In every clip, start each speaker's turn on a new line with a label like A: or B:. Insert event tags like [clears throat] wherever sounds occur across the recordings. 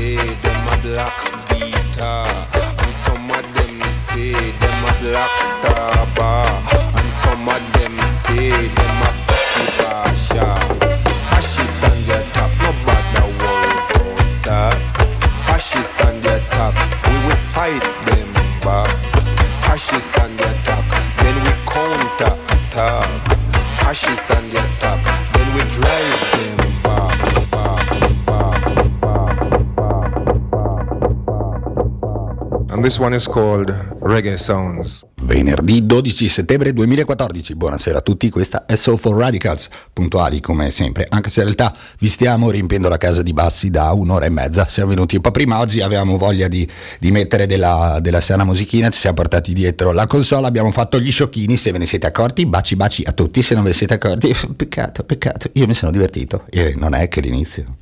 A: Say them a black beater. And some of them say them a black star bar. And some of them say them a Kibasha. Fascists on the top, no bother worry about that. Fascists on the top, we will fight them back. Fascists on the top, then we counter attack. Fascists on the top, then we drive them
B: Venerdì 12 settembre 2014, buonasera a tutti, questa è Soul for Radicals, puntuali come sempre, anche se in realtà vi stiamo riempiendo la casa di bassi da un'ora e mezza, siamo venuti un po' prima, oggi avevamo voglia di, di mettere della, della sana musichina, ci siamo portati dietro la console, abbiamo fatto gli sciocchini, se ve ne siete accorti, baci baci a tutti, se non ve ne siete accorti, [laughs] peccato, peccato, io mi sono divertito, e non è che l'inizio.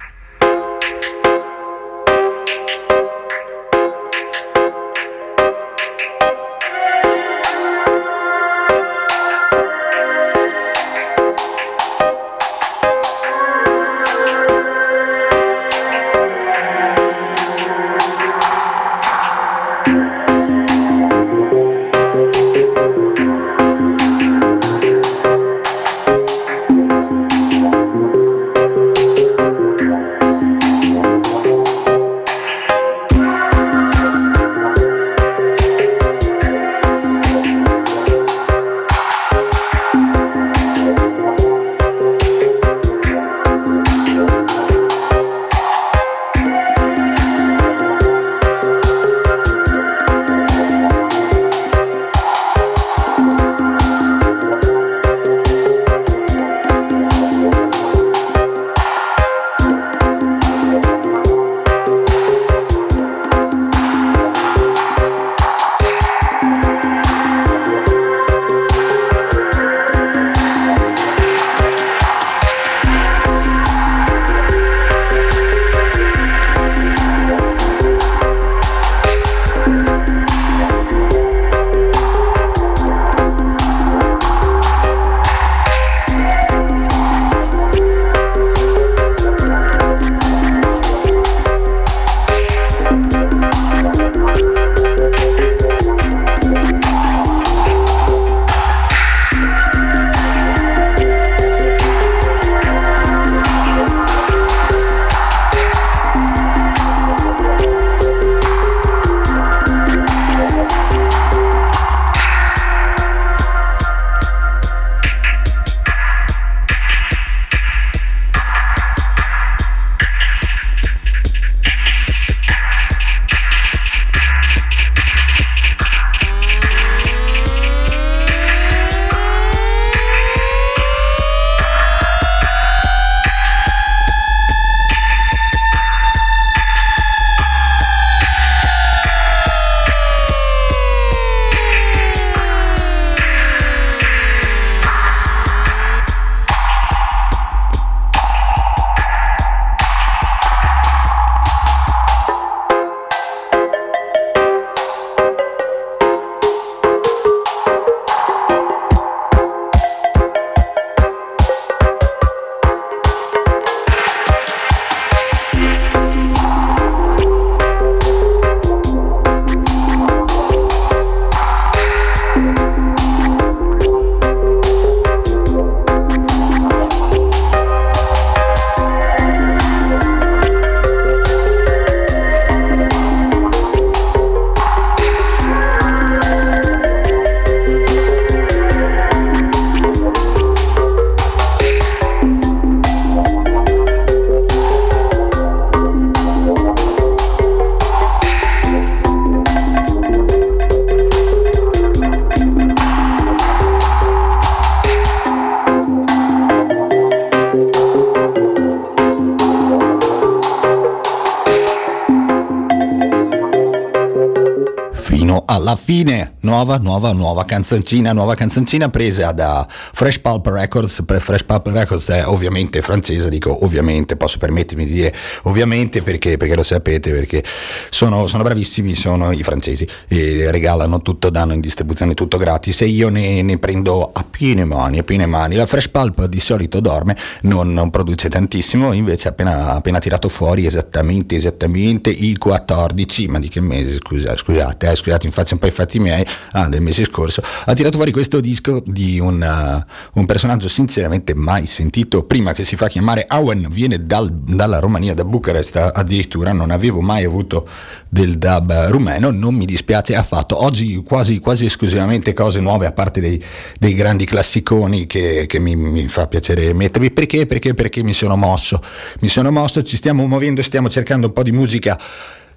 B: Nuova, nuova, nuova canzoncina, nuova canzoncina presa da Fresh Pulp Records. Fresh Pulp Records è ovviamente francese, dico ovviamente, posso permettermi di dire ovviamente perché, perché lo sapete, perché sono, sono, bravissimi, sono i francesi e regalano tutto, danno in distribuzione tutto gratis e io ne, ne prendo a piene mani, piene mani. La Fresh Pulp di solito dorme, non, non produce tantissimo, invece appena, appena tirato fuori esattamente, esattamente il 14, ma di che mese, scusa, scusate, eh, scusate, faccio un po' i fatti miei, ah, del mese scorso, ha tirato fuori questo disco di un, uh, un personaggio sinceramente mai sentito prima che si fa chiamare Owen, viene dal, dalla Romania, da Bucarest addirittura, non avevo mai avuto del dub rumeno, non mi dispiace affatto. Oggi quasi, quasi esclusivamente cose nuove, a parte dei, dei grandi classiconi che, che mi, mi, fa piacere mettervi. Perché? Perché? Perché mi sono mosso. Mi sono mosso, ci stiamo muovendo, stiamo cercando un po' di musica.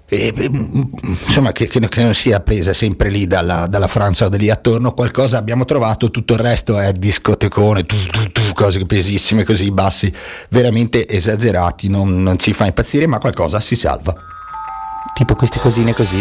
B: E, insomma che, che, non sia presa sempre lì dalla, dalla, Francia o da lì attorno qualcosa abbiamo trovato tutto il resto è discotecone tu, tu, tu, cose pesissime così bassi veramente esagerati non, non ci fa impazzire ma qualcosa si salva tipo queste cosine così.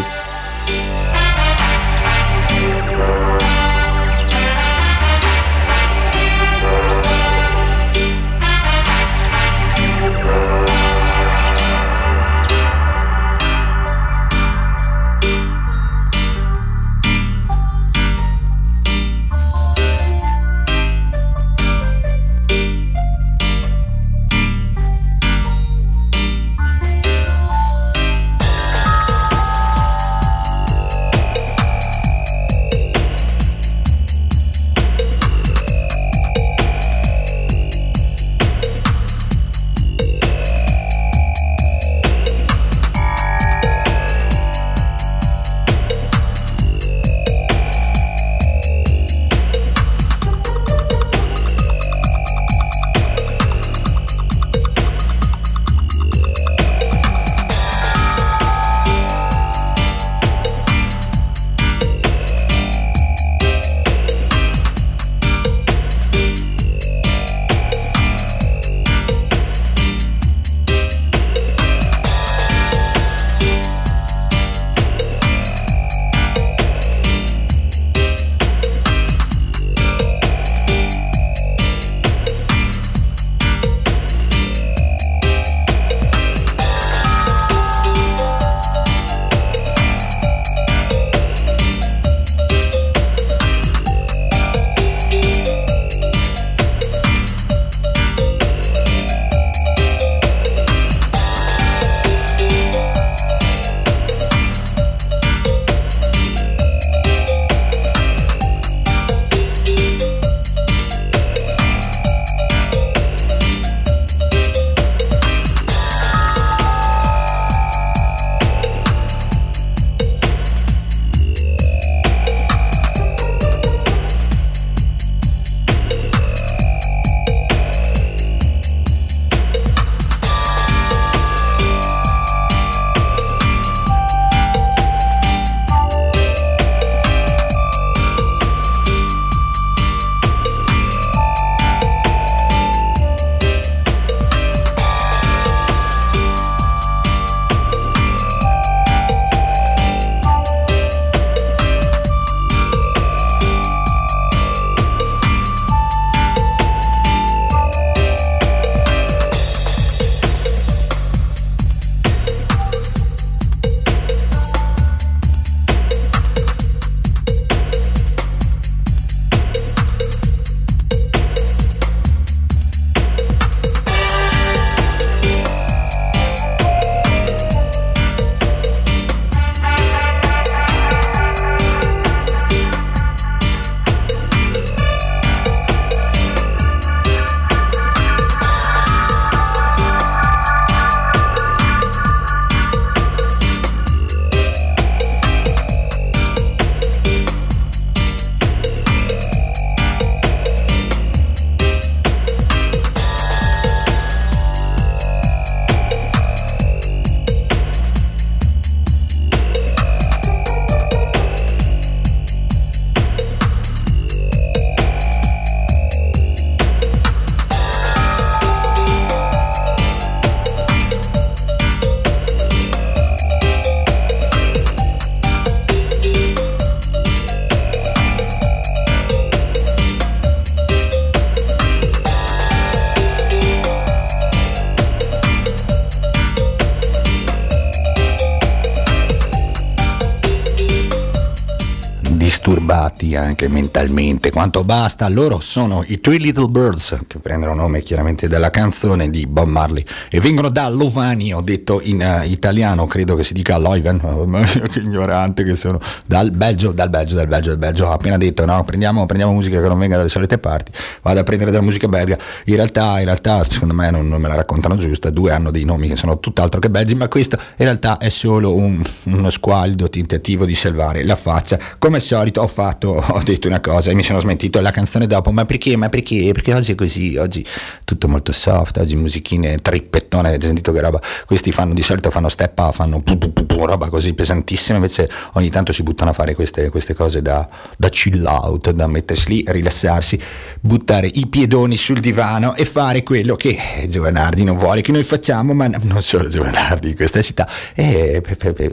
B: Turbati anche mentalmente quanto basta. Loro sono i Three Little Birds, che prendono nome chiaramente dalla canzone di Bob Marley e vengono da Lovani, ho detto in uh, italiano, credo che si dica Loiven, [laughs] che ignorante che sono, dal Belgio, dal Belgio, dal Belgio, dal Belgio. Ho appena detto no, prendiamo, prendiamo musica che non venga dalle solite parti, vado a prendere della musica belga. In realtà, in realtà secondo me non, non me la raccontano giusta, due hanno dei nomi che sono tutt'altro che belgi, ma questo in realtà è solo un, uno squallido tentativo di salvare la faccia. Come al solito ho fatto, [laughs] ho detto una cosa e mi sono smentito la canzone dopo, ma perché, ma perché? Perché oggi è così, oggi tutto molto soft, oggi musichine trippettone, avete sentito che roba, questi fanno di solito fanno step up, fanno pu, pu, pu, roba così pesantissima, invece ogni tanto si buttano a fare queste, queste cose da, da chill out, da mettersi lì, rilassarsi, buttare i piedoni sul divano e fare quello che Giovanardi non vuole che noi facciamo, ma non solo Giovanardi in questa città, e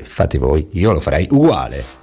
B: fate voi, io lo farei uguale.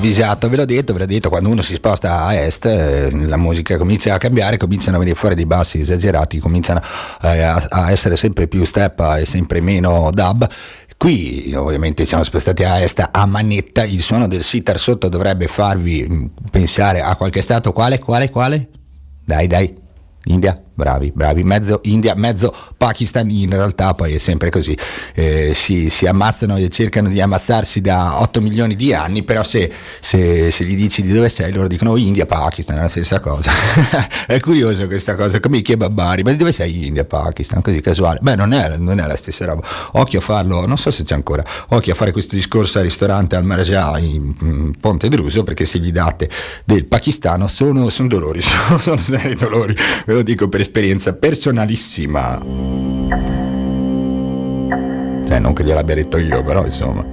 B: Avvisato, ve l'ho detto, ve l'ho detto, quando uno si sposta a est eh, la musica comincia a cambiare, cominciano a venire fuori dei bassi esagerati, cominciano eh, a, a essere sempre più step e sempre meno dub Qui ovviamente siamo spostati a est a manetta, il suono del sitar sotto dovrebbe farvi mm, pensare a qualche stato, quale, quale, quale? Dai, dai, India? Bravi, bravi, mezzo India, mezzo Pakistan, in realtà poi è sempre così, eh, si, si, ammazzano e cercano di ammazzarsi da 8 milioni di anni, però se, se, se, gli dici di dove sei loro dicono India, Pakistan, è la stessa cosa. [laughs] è curioso questa cosa, come i kebabari, ma di dove sei India, Pakistan, così casuale. Beh, non è, non è la stessa roba. Occhio a farlo, non so se c'è ancora, occhio a fare questo discorso al ristorante al Marajah in, Ponte Druso, perché se gli date del pakistano sono, sono dolori, sono, [laughs] sono seri dolori, ve lo dico per esperienza personalissima. Cioè, non che gliel'abbia detto io, però insomma.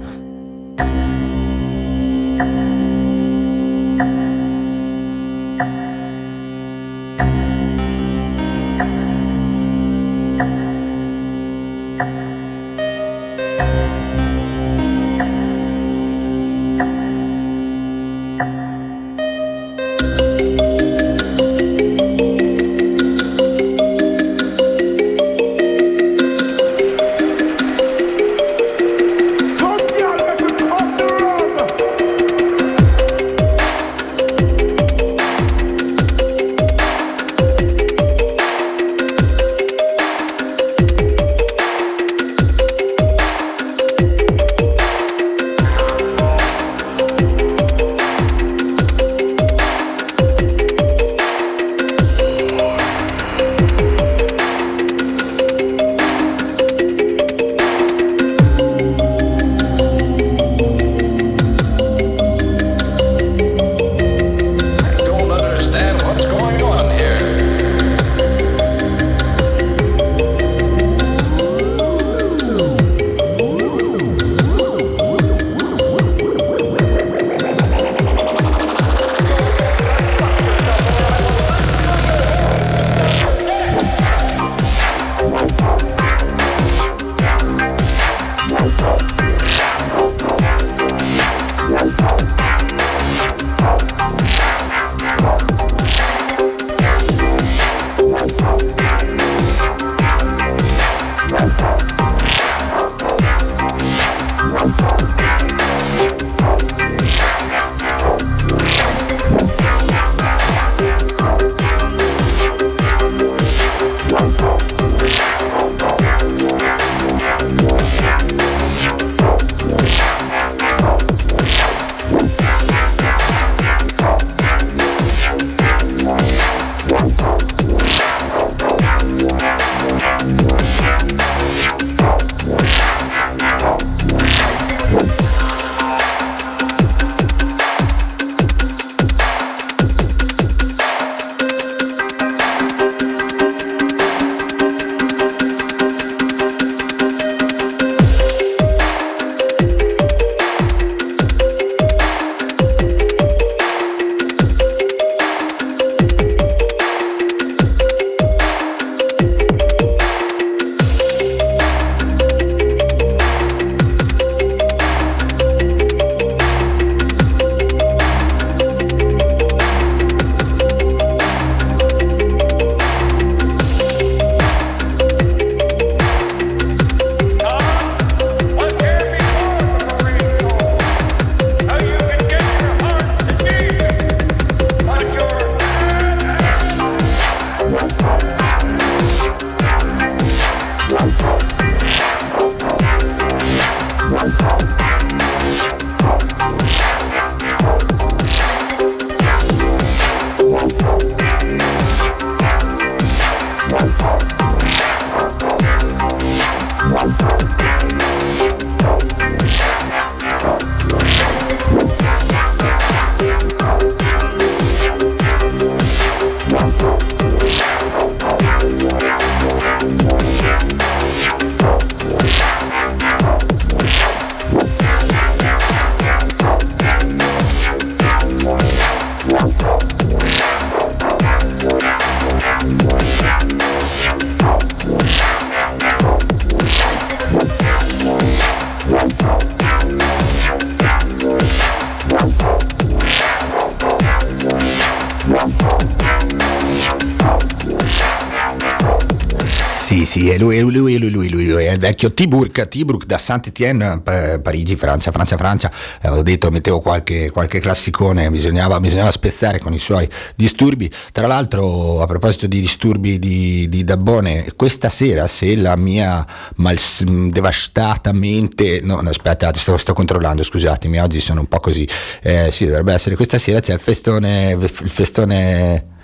B: Sì, è lui, lui, lui, lui, lui, lui, è il vecchio Tiburk, Tiburk da Saint-Étienne, Parigi, Francia, Francia, Francia. Eh, ho detto, mettevo qualche, qualche classicone, bisognava, bisognava, spezzare con i suoi disturbi. Tra l'altro, a proposito di disturbi di, di Dabbone, questa sera, se la mia devastata mente, no, no aspettate, sto, sto, controllando, scusatemi, oggi sono un po' così. Eh, sì, dovrebbe essere questa sera, c'è il festone, il festone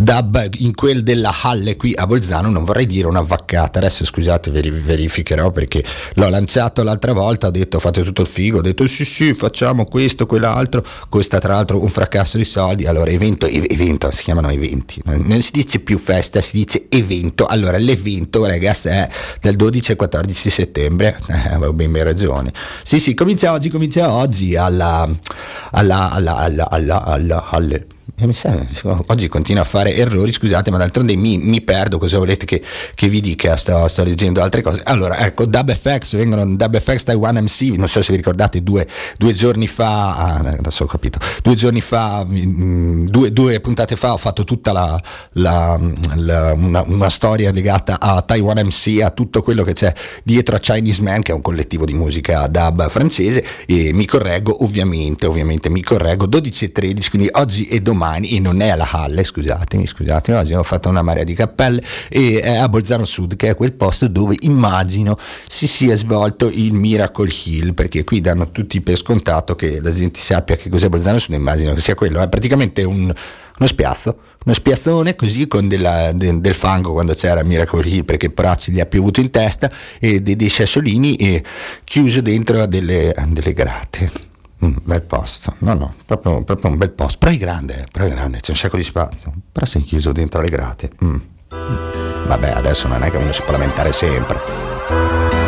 B: dub in quel della Halle qui a Bolzano, non vorrei dire una vaccata, adesso scusate verificherò perché l'ho lanciato l'altra volta, ho detto fate tutto il figo, ho detto sì sì facciamo questo, quell'altro, costa tra l'altro un fracasso di soldi, allora evento, evento si chiamano eventi, non si dice più festa, si dice evento, allora l'evento ragazzi è dal 12 al 14 settembre, [laughs] eh, avevo ben, ben ragione, sì sì comincia oggi, comincia oggi alla, alla, alla, alla, alla, alla, alla oggi continua a fare errori, scusate, ma d'altronde mi, mi perdo, cosa volete che, che vi dica? Sto, sto, leggendo altre cose. Allora, ecco, Dub FX, vengono Dub FX Taiwan MC, non so se vi ricordate, due, due giorni fa, ah, adesso ho capito, due giorni fa, mm, due, due puntate fa ho fatto tutta la, la, la una, una, storia legata a Taiwan MC, a tutto quello che c'è dietro a Chinese Man, che è un collettivo di musica dub francese, e mi correggo, ovviamente, ovviamente mi correggo, 12 e 13, quindi oggi e domani domani, e non è alla Halle, scusatemi, scusatemi, oggi ho fatto una marea di cappelle, e è a Bolzano Sud, che è quel posto dove immagino si sia svolto il Miracle Hill, perché qui danno tutti per scontato che la gente sappia che cos'è Bolzano Sud, immagino che sia quello, è praticamente un, uno spiazzo, uno spiazzone così con della, de, del fango quando c'era Miracle Hill perché Prazzi gli ha piovuto in testa e dei, dei sassolini e chiuso dentro delle, delle grate. Mm, bel posto, no no, proprio, proprio, un bel posto, però è grande, però è grande, c'è un sacco di spazio, però sei chiuso dentro le grate. Mm. Vabbè, adesso non è che uno si può lamentare sempre.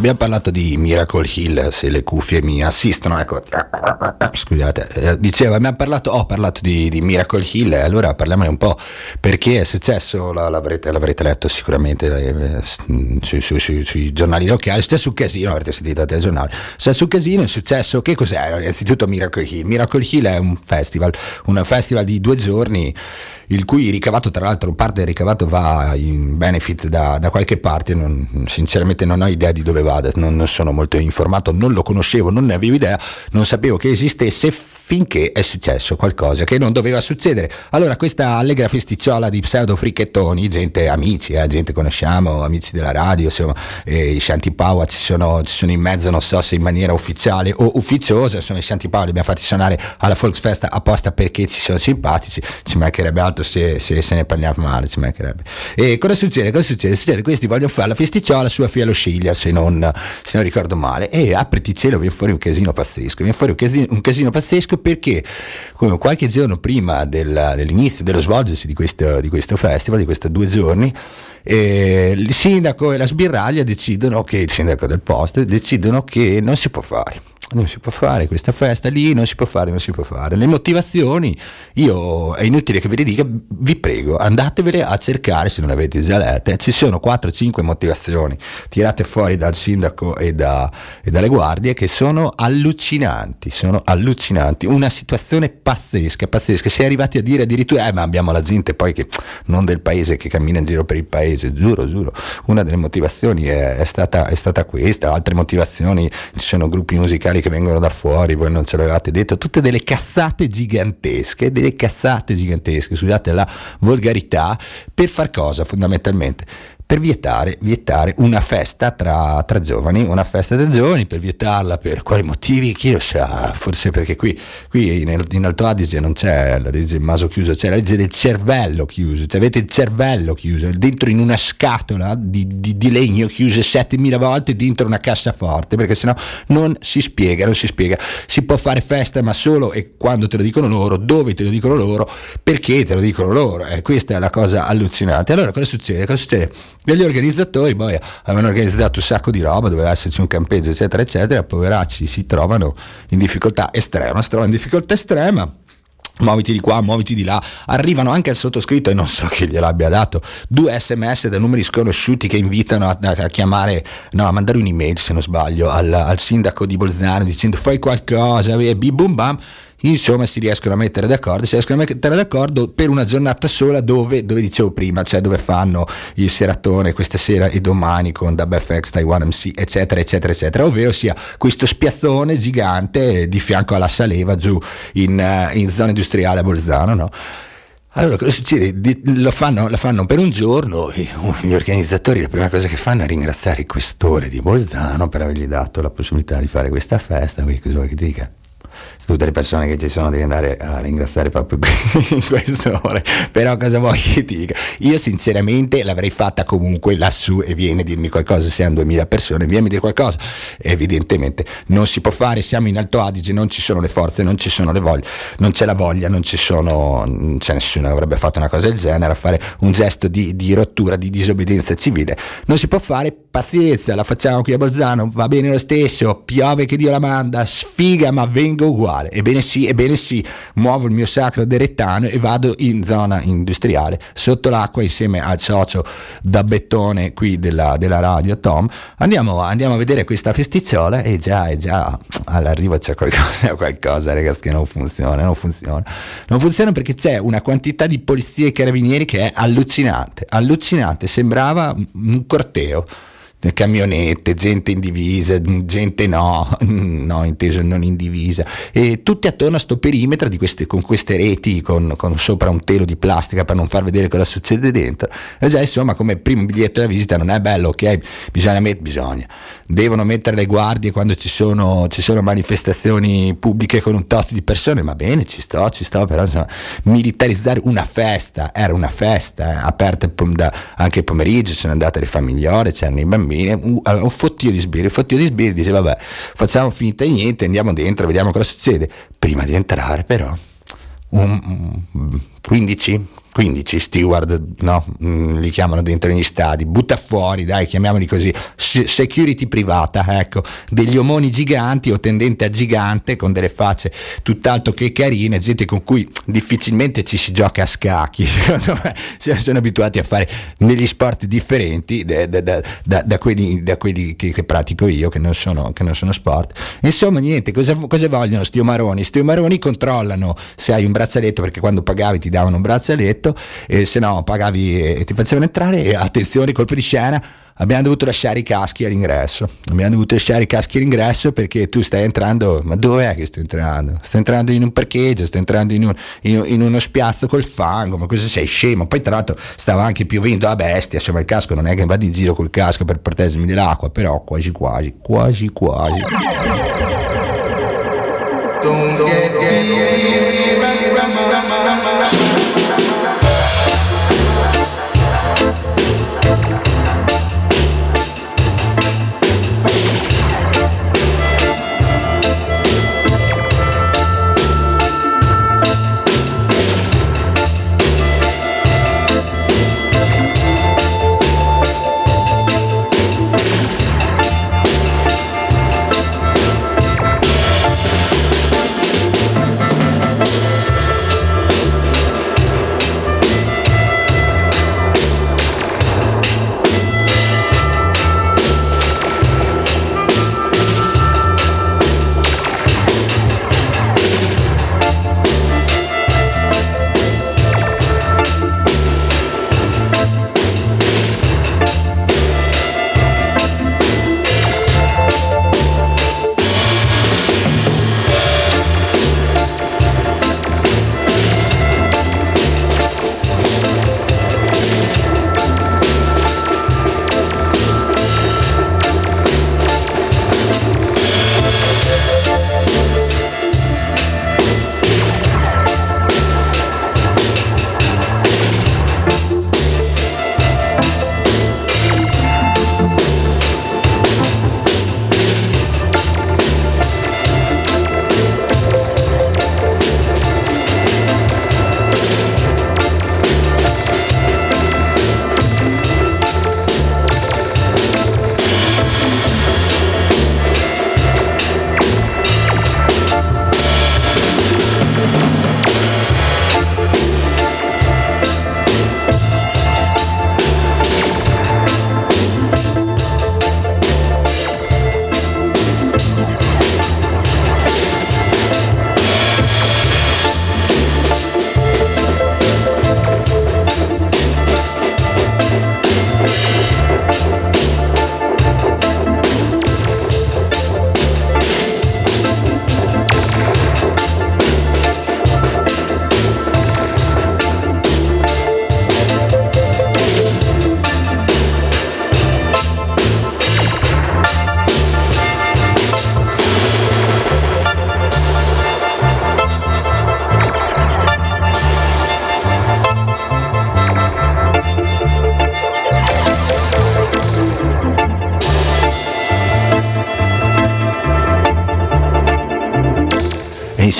B: Abbiamo parlato di Miracle Hill, se le cuffie mi assistono, ecco. Scusate, eh, dicevo, abbiamo parlato, ho parlato di, di Miracle Hill, allora parliamone un po' perché è successo, l'avrete, l'avrete letto sicuramente eh, sui, sui, sui, sui, giornali locali, è successo un casino, avrete sentito dai giornali, è successo un casino, è successo, che cos'è? Innanzitutto Miracle Hill. Miracle Hill è un festival, un festival di due giorni il cui ricavato, tra l'altro, parte del ricavato va in benefit da, da qualche parte, non, sinceramente non ho idea di dove vada, non, non sono molto informato, non lo conoscevo, non ne avevo idea, non sapevo che esistesse finché è successo qualcosa che non doveva succedere. Allora questa allegra festicciola di pseudo fricchettoni, gente amici, eh, gente conosciamo, amici della radio, insomma, eh, i Shanti Paua ci sono, ci sono, in mezzo, non so se in maniera ufficiale o ufficiosa, insomma i Shanti Paua li abbiamo fatti suonare alla Volksfest apposta perché ci sono simpatici, ci mancherebbe altro se, se, se ne parliamo male, ci mancherebbe. E cosa succede? Cosa succede? Succede questi vogliono fare la festiciola su Fialo Sciglia, se non, se non ricordo male, e apriti cielo, viene fuori un casino pazzesco, viene fuori un casino, un casino pazzesco perché come qualche giorno prima del, dell'inizio dello svolgersi di questo, di questo festival, di questi due giorni, eh, il sindaco e la sbirraglia decidono che, il sindaco del posto, decidono che non si può fare non si può fare questa festa lì, non si può fare, non si può fare. Le motivazioni, io è inutile che ve le dica, vi prego, andatevele a cercare se non avete già lette, ci sono 4-5 motivazioni tirate fuori dal sindaco e, da, e, dalle guardie che sono allucinanti, sono allucinanti, una situazione pazzesca, pazzesca, si è arrivati a dire addirittura, eh ma abbiamo la gente poi che non del paese che cammina in giro per il paese, giuro, giuro, una delle motivazioni è, è, stata, è stata questa, altre motivazioni, ci sono gruppi musicali che vengono da fuori, voi non ce l'avevate detto, tutte delle cazzate gigantesche, delle cazzate gigantesche, scusate la volgarità, per far cosa fondamentalmente? Per vietare, vietare una festa tra, tra, giovani, una festa dei giovani, per vietarla per quali motivi, chi lo sa, forse perché qui, qui in, in, Alto Adige non c'è la legge del maso chiuso, c'è la legge del cervello chiuso, cioè avete il cervello chiuso, dentro in una scatola di, di, di legno chiusa 7000 volte dentro una cassaforte, perché sennò non si spiega, non si spiega, si può fare festa ma solo e quando te lo dicono loro, dove te lo dicono loro, perché te lo dicono loro, eh, questa è la cosa allucinante. Allora cosa succede? Cosa succede? E gli organizzatori poi avevano organizzato un sacco di roba, doveva esserci un campeggio, eccetera, eccetera. Poveracci si trovano in difficoltà estrema, si trovano in difficoltà estrema. Muoviti di qua, muoviti di là, arrivano anche al sottoscritto e non so chi gliel'abbia dato, due sms da numeri sconosciuti che invitano a, a, chiamare, no, a mandare un'email se non sbaglio al, al sindaco di Bolzano dicendo fai qualcosa, e bim bum bam insomma si riescono a mettere d'accordo, si riescono a mettere d'accordo per una giornata sola dove, dove dicevo prima, cioè dove fanno il seratone questa sera e domani con WFX, Taiwan MC, eccetera, eccetera, eccetera, ovvero sia questo spiazzone gigante di fianco alla Saleva giù in, eh, in zona industriale a Bolzano, no? Allora, cosa succede? Lo fanno, lo fanno, per un giorno e gli organizzatori la prima cosa che fanno è ringraziare il questore di Bolzano per avergli dato la possibilità di fare questa festa, cosa vuoi che ti dica? Tutte le persone che ci sono devi andare a ringraziare proprio [laughs] in queste ore. Però cosa vuoi che ti dica? Io sinceramente l'avrei fatta comunque lassù e vieni a dirmi qualcosa hanno 2000 persone vieni a dire qualcosa. Evidentemente non si può fare siamo in Alto Adige non ci sono le forze non ci sono le voglie non c'è la voglia non ci sono non c'è nessuno che avrebbe fatto una cosa del genere a fare un gesto di, di rottura di disobbedienza civile. Non si può fare pazienza la facciamo qui a Bolzano va bene lo stesso piove che Dio la manda sfiga ma vengo uguale. Ebbene sì, ebbene sì, muovo il mio sacro derettano e vado in zona industriale, sotto l'acqua insieme al socio da bettone qui della, della radio Tom. Andiamo, andiamo, a vedere questa festicciola e già, e già all'arrivo c'è qualcosa, [laughs] qualcosa ragazzi che non funziona, non funziona. Non funziona perché c'è una quantità di polizie e carabinieri che è allucinante, allucinante, sembrava un corteo camionette, gente in divisa, gente no, [laughs] no, inteso non in divisa, e tutti attorno a sto perimetro queste, con queste reti, con, con, sopra un telo di plastica per non far vedere cosa succede dentro. E già insomma come primo biglietto da visita non è bello, ok? Bisogna, met- bisogna. devono mettere le guardie quando ci sono, ci sono, manifestazioni pubbliche con un tot di persone, va bene, ci sto, ci sto, però insomma, militarizzare una festa, era una festa, eh, aperta anche il pomeriggio, sono andate le famigliore, c'erano i bambini bambini, un, fottio di sbirri, un fottio di sbirri dice vabbè facciamo finta di niente, andiamo dentro, vediamo cosa succede. Prima di entrare però un, 15, 15 steward, no? Mm, li chiamano dentro negli stadi, butta fuori, dai, chiamiamoli così, security privata, ecco, degli omoni giganti o tendente a gigante con delle facce tutt'altro che carine, gente con cui difficilmente ci si gioca a scacchi, [laughs] secondo me, sono abituati a fare negli sport differenti da, da, da, da quelli, quelli che, che, pratico io, che non, sono, che non sono sport. Insomma, niente, cosa, cosa vogliono sti omaroni? Sti omaroni controllano se hai un braccialetto, perché quando pagavi ti davano un braccialetto, e se no pagavi e ti facevano entrare, e attenzione, colpo di scena abbiamo dovuto lasciare i caschi all'ingresso. Abbiamo dovuto lasciare i caschi all'ingresso perché tu stai entrando, ma dove è che sto entrando? Sto entrando in un parcheggio, sto entrando in, un, in, in uno spiazzo col fango, ma cosa sei scemo? Poi tra l'altro stava anche piovendo a bestia, insomma il casco non è che vado in giro col casco per proteggermi dall'acqua, però quasi quasi, quasi quasi. Don't get,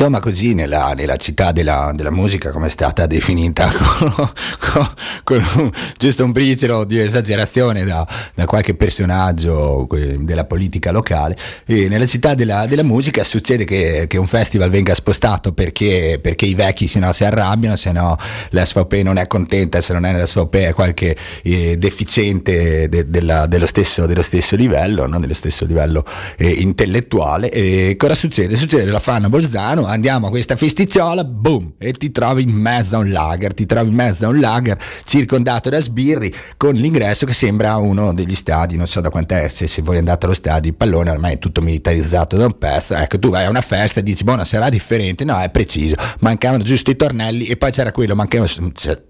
B: insomma così nella, nella città della, della, musica come è stata definita [laughs] con, con, con un, giusto un briciolo di esagerazione da, qualche personaggio della politica locale e nella città della, della musica succede che, che, un festival venga spostato perché, perché i vecchi se no si arrabbiano se no l'SVP non è contenta se non è nell'SVP è qualche eh, deficiente de, della, dello, stesso, dello, stesso, livello no? dello stesso livello eh, intellettuale e cosa succede? succede la fanno a Bolzano andiamo a questa festicciola, boom, e ti trovi in mezzo a un lager, ti trovi in mezzo a un lager circondato da sbirri con l'ingresso che sembra uno degli stadi, non so da quant'è, se, se voi andate allo stadio, il pallone ormai è tutto militarizzato da un pezzo, ecco tu vai a una festa e dici buona sarà differente, no è preciso, mancavano giusto i tornelli e poi c'era quello, mancava, cioè,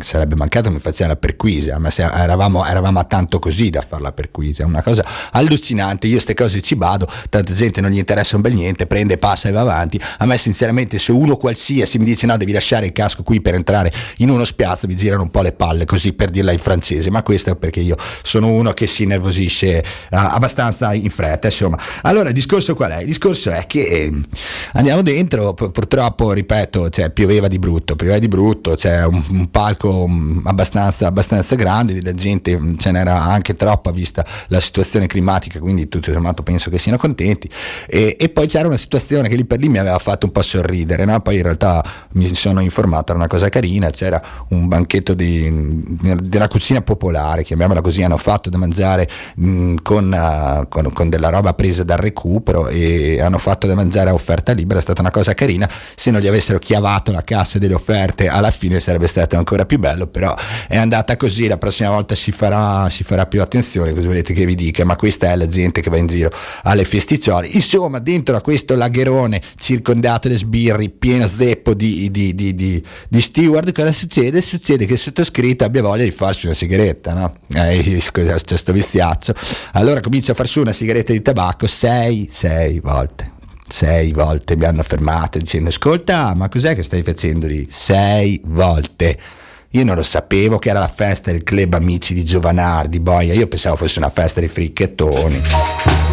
B: sarebbe mancato mi faceva la perquisa, ma eravamo, eravamo a tanto così da fare la perquisa, è una cosa allucinante, io queste cose ci vado, tanta gente non gli interessa un bel niente, prende, passa e va avanti. A me sinceramente se uno qualsiasi mi dice no devi lasciare il casco qui per entrare in uno spiazzo mi girano un po' le palle così per dirla in francese, ma questo è perché io sono uno che si nervosisce uh, abbastanza in fretta, insomma. Allora il discorso qual è? Il discorso è che eh, andiamo dentro, purtroppo ripeto, cioè, pioveva di brutto, pioveva di brutto, c'è un, un palco um, abbastanza, abbastanza grande, la gente mm, ce n'era anche troppa vista la situazione climatica, quindi tutto sommato penso che siano contenti. E, e, poi c'era una situazione che lì per lì mi aveva fatto un po' sorridere, no? poi in realtà mi sono informato, era una cosa carina, c'era un banchetto di, della cucina popolare, chiamiamola così, hanno fatto da mangiare mh, mm, con, uh, con, con, della roba presa dal recupero e hanno fatto da mangiare a offerta libera, è stata una cosa carina, se non gli avessero chiavato la cassa delle offerte alla fine sarebbe stato ancora più bello, però è andata così, la prossima volta si farà, si farà più attenzione, così volete che vi dica, ma questa è la gente che va in giro alle festicciole, insomma dentro a questo lagherone circondato da sbirri, pieno zeppo di, di, di, di, di steward, cosa succede? Succede che il sottoscritto abbia voglia di farsi una sigaretta, no? Eh, scusa, c'è sto viziaccio. Allora comincia a farsi una sigaretta di tabacco sei, sei volte. Sei volte mi hanno fermato dicendo ascolta ma cos'è che stai facendo lì? Sei volte. Io non lo sapevo che era la festa del club amici di Giovanardi, boia, io pensavo fosse una festa di fricchettoni.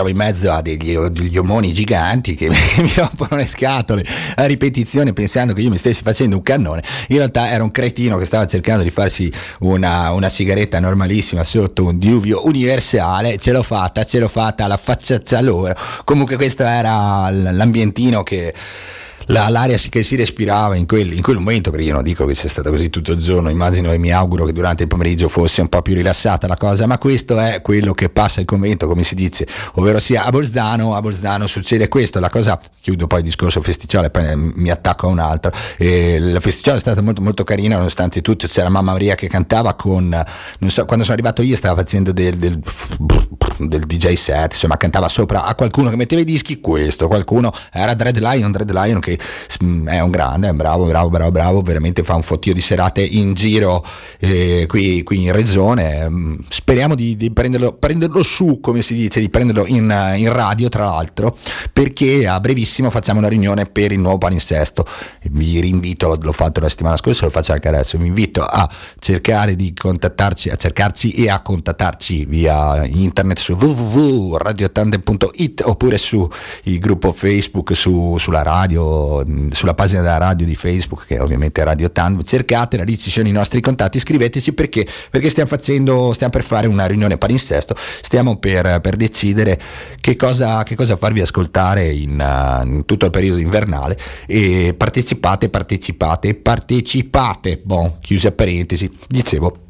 B: Trovo in mezzo a degli, degli omoni giganti che [laughs] mi rompono le scatole a ripetizione pensando che io mi stessi facendo un cannone. In realtà era un cretino che stava cercando di farsi una, una sigaretta normalissima sotto un diluvio universale. Ce l'ho fatta, ce l'ho fatta alla facciaccia loro. Comunque questo era l'ambientino che la, l'aria che si respirava in quel, in quel, momento, perché io non dico che sia stata così tutto il giorno, immagino e mi auguro che durante il pomeriggio fosse un po' più rilassata la cosa, ma questo è quello che passa il convento, come si dice, ovvero sia a Bolzano, a Bolzano succede questo, la cosa, chiudo poi il discorso festicciole, poi mi attacco a un altro, e la festicciole è stata molto molto carina nonostante tutto, c'era mamma Maria che cantava con, non so, quando sono arrivato io stava facendo del, del, del DJ set, insomma cantava sopra a qualcuno che metteva i dischi, questo, qualcuno era Dread Lion, Dread Lion che è un grande, è bravo, bravo, bravo, bravo, veramente fa un fottio di serate in giro eh, qui, qui, in regione. Mm, speriamo di, di prenderlo, prenderlo, su, come si dice, di prenderlo in, in, radio, tra l'altro, perché a brevissimo facciamo una riunione per il nuovo palinsesto. Vi rinvito, l'ho fatto la settimana scorsa, lo faccio anche adesso, vi invito a cercare di contattarci, a cercarci e a contattarci via internet su www.radiotandem.it oppure su il gruppo Facebook, su, sulla radio sulla pagina della radio di Facebook, che è ovviamente Radio Tan, cercatela, lì ci sono i nostri contatti, iscriveteci perché, perché stiamo facendo, stiamo per fare una riunione palinsesto, stiamo per, per decidere che cosa, che cosa, farvi ascoltare in, in, tutto il periodo invernale e partecipate, partecipate, partecipate, bon, chiuse parentesi, dicevo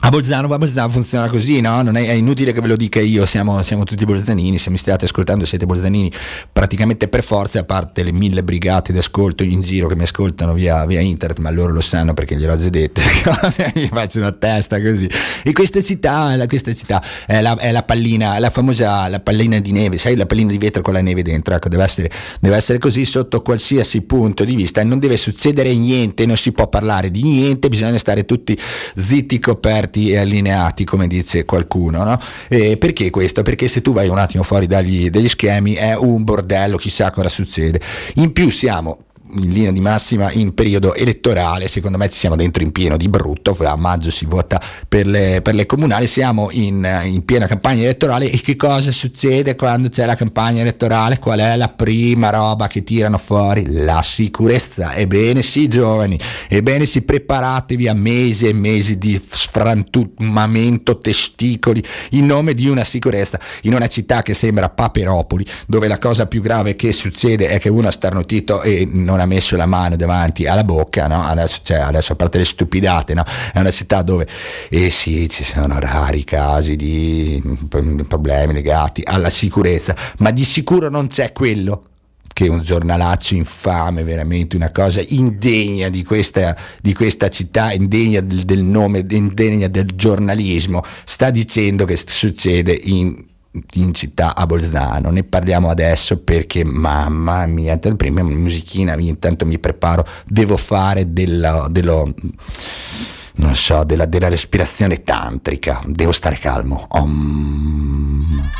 B: a Bolzano, a Bolzano funziona così, no? Non è, è, inutile che ve lo dica io, siamo, siamo, tutti bolzanini, se mi state ascoltando siete bolzanini praticamente per forza, a parte le mille brigate di ascolto in giro che mi ascoltano via, via internet, ma loro lo sanno perché glielo ho già detto, [laughs] mi faccio una testa così. E questa città, la, questa città è, la, è la, pallina, la famosa la pallina di neve, sai la pallina di vetro con la neve dentro, ecco, deve essere, deve essere così sotto qualsiasi punto di vista, non deve succedere niente, non si può parlare di niente, bisogna stare tutti zitti, coperti aperti e allineati, come dice qualcuno. No? perché questo? Perché se tu vai un attimo fuori dagli, dagli schemi è un bordello, chissà cosa succede. In più siamo in linea di massima in periodo elettorale, secondo me ci siamo dentro in pieno di brutto, a maggio si vota per le, per le comunali, siamo in, in, piena campagna elettorale e che cosa succede quando c'è la campagna elettorale? Qual è la prima roba che tirano fuori? La sicurezza. Ebbene sì giovani, ebbene sì preparatevi a mesi e mesi di sfrantumamento testicoli in nome di una sicurezza in una città che sembra Paperopoli, dove la cosa più grave che succede è che uno ha starnutito e non ha ha messo la mano davanti alla bocca, no? adesso, cioè, adesso, a parte le stupidate, no? è una città dove, eh sì, ci sono rari casi di problemi legati alla sicurezza, ma di sicuro non c'è quello che un giornalaccio infame, veramente una cosa indegna di questa, di questa città, indegna del, del nome, indegna del giornalismo, sta dicendo che succede in in città a Bolzano. Ne parliamo adesso perché mamma mia, prima musichina, intanto mi preparo, devo fare dello, dello non so, della, della, respirazione tantrica, devo stare calmo. Om.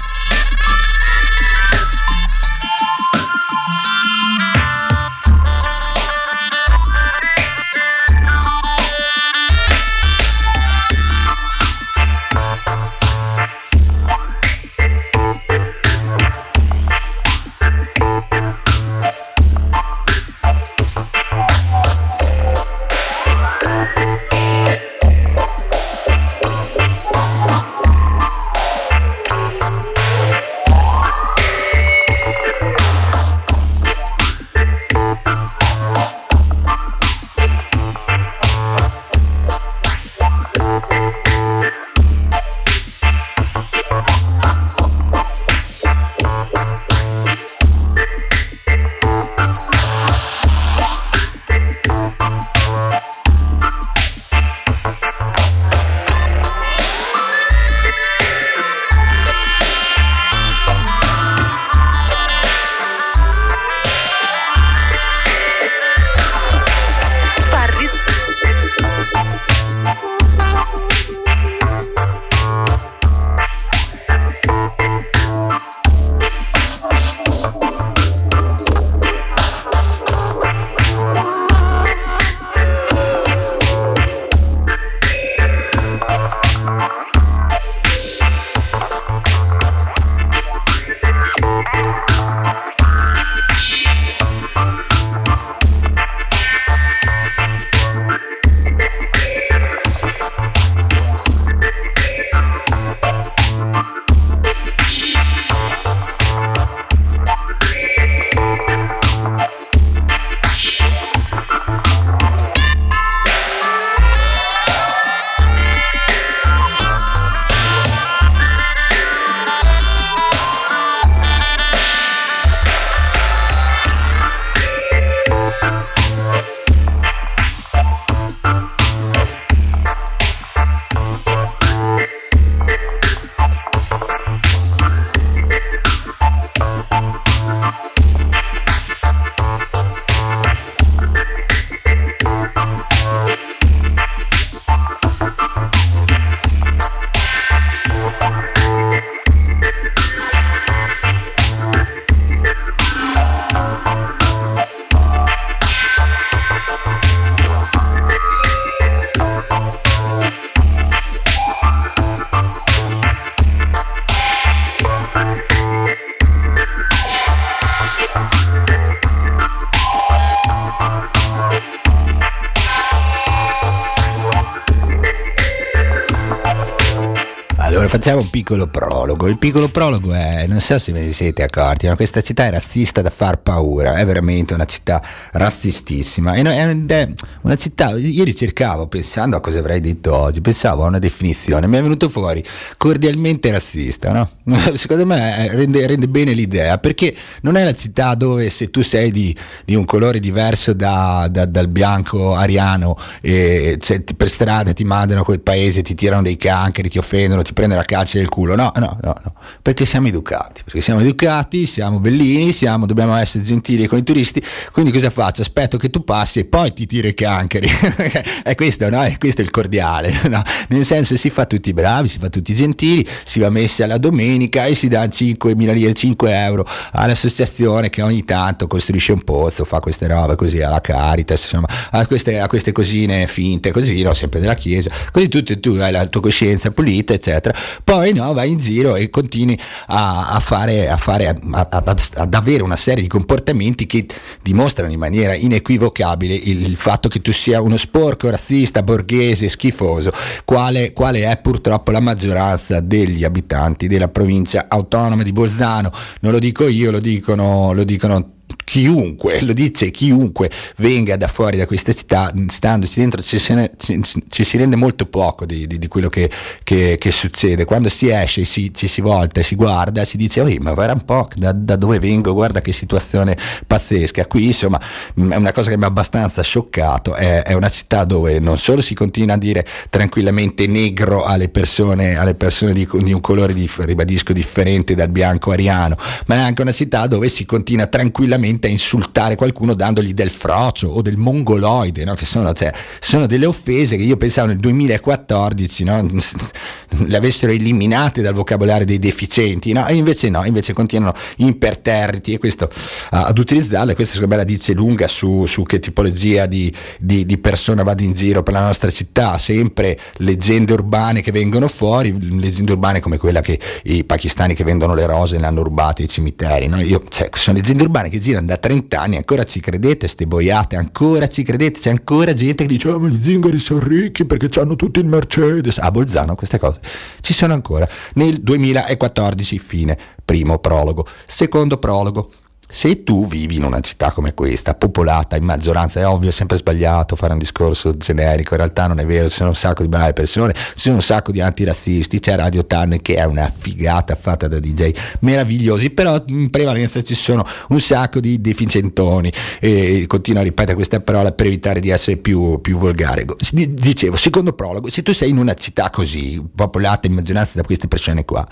B: Facciamo un piccolo prologo. Il piccolo prologo è, non so se ve ne siete accorti, ma questa città è razzista da far paura, è veramente una città razzistissima. Ed è una città, io ricercavo, pensando a cosa avrei detto oggi, pensavo a una definizione, mi è venuto fuori cordialmente razzista, no? [laughs] Secondo me rende, rende, bene l'idea, perché non è la città dove se tu sei di, di un colore diverso da, da, dal bianco ariano e cioè, per strada ti mandano a quel paese, ti tirano dei cancri, ti offendono, ti prendono la calcia del culo. No, no, no, no, perché siamo educati, perché siamo educati, siamo bellini, siamo, dobbiamo essere gentili con i turisti, quindi cosa faccio? Aspetto che tu passi e poi ti tiro i cancri. [laughs] è questo, no? È questo il cordiale, [laughs] no? Nel senso si fa tutti bravi, si fa tutti gentili, si va messi alla domenica e si danno 5.000 lire, 5 euro all'associazione che ogni tanto costruisce un pozzo, fa queste robe così alla Caritas, insomma, a queste, a queste cosine finte così, no? sempre della Chiesa, così tu, tu hai la tua coscienza pulita, eccetera poi no, vai in giro e continui a, a fare, a fare a, ad avere una serie di comportamenti che dimostrano in maniera inequivocabile il, il fatto che tu sia uno sporco, razzista, borghese, schifoso, quale, quale è purtroppo la maggioranza degli abitanti della provincia autonoma di Bolzano. Non lo dico io, lo dicono, lo dicono chiunque, lo dice chiunque venga da fuori da questa città, standoci dentro ci, ne, ci, ci si rende molto poco di, di, di quello che, che, che, succede. Quando si esce, si, ci si volta e si guarda, si dice, oh, ma guarda un po' da, da, dove vengo, guarda che situazione pazzesca. Qui insomma è una cosa che mi ha abbastanza scioccato, è, è, una città dove non solo si continua a dire tranquillamente negro alle persone, alle persone di, di un colore, di, ribadisco, differente dal bianco ariano, ma è anche una città dove si continua tranquillamente a insultare qualcuno dandogli del frocio o del mongoloide, no? che sono, cioè, sono, delle offese che io pensavo nel 2014 no? [laughs] le avessero eliminate dal vocabolario dei deficienti, no? e invece no, invece continuano imperterriti e questo, ad utilizzarle, questa secondo me la dice lunga su, su che tipologia di, di, di, persona vado in giro per la nostra città, sempre leggende urbane che vengono fuori, leggende urbane come quella che i pakistani che vendono le rose le hanno rubate ai cimiteri, no? Io, cioè, sono leggende urbane che girano da 30 anni, ancora ci credete, ste boiate, ancora ci credete, c'è ancora gente che dice, oh, ma gli zingari sono ricchi perché hanno tutti il Mercedes. A Bolzano queste cose ci sono ancora. Nel 2014, fine, primo prologo. Secondo prologo, se tu vivi in una città come questa, popolata in maggioranza, è ovvio, è sempre sbagliato fare un discorso generico, in realtà non è vero, ci sono un sacco di brave persone, ci sono un sacco di antirazzisti, c'è Radio Tanne che è una figata fatta da DJ meravigliosi, però in prevalenza ci sono un sacco di deficientoni e continuo a ripetere questa parola per evitare di essere più, più volgare. Dicevo, secondo prologo, se tu sei in una città così, popolata in maggioranza da queste persone qua,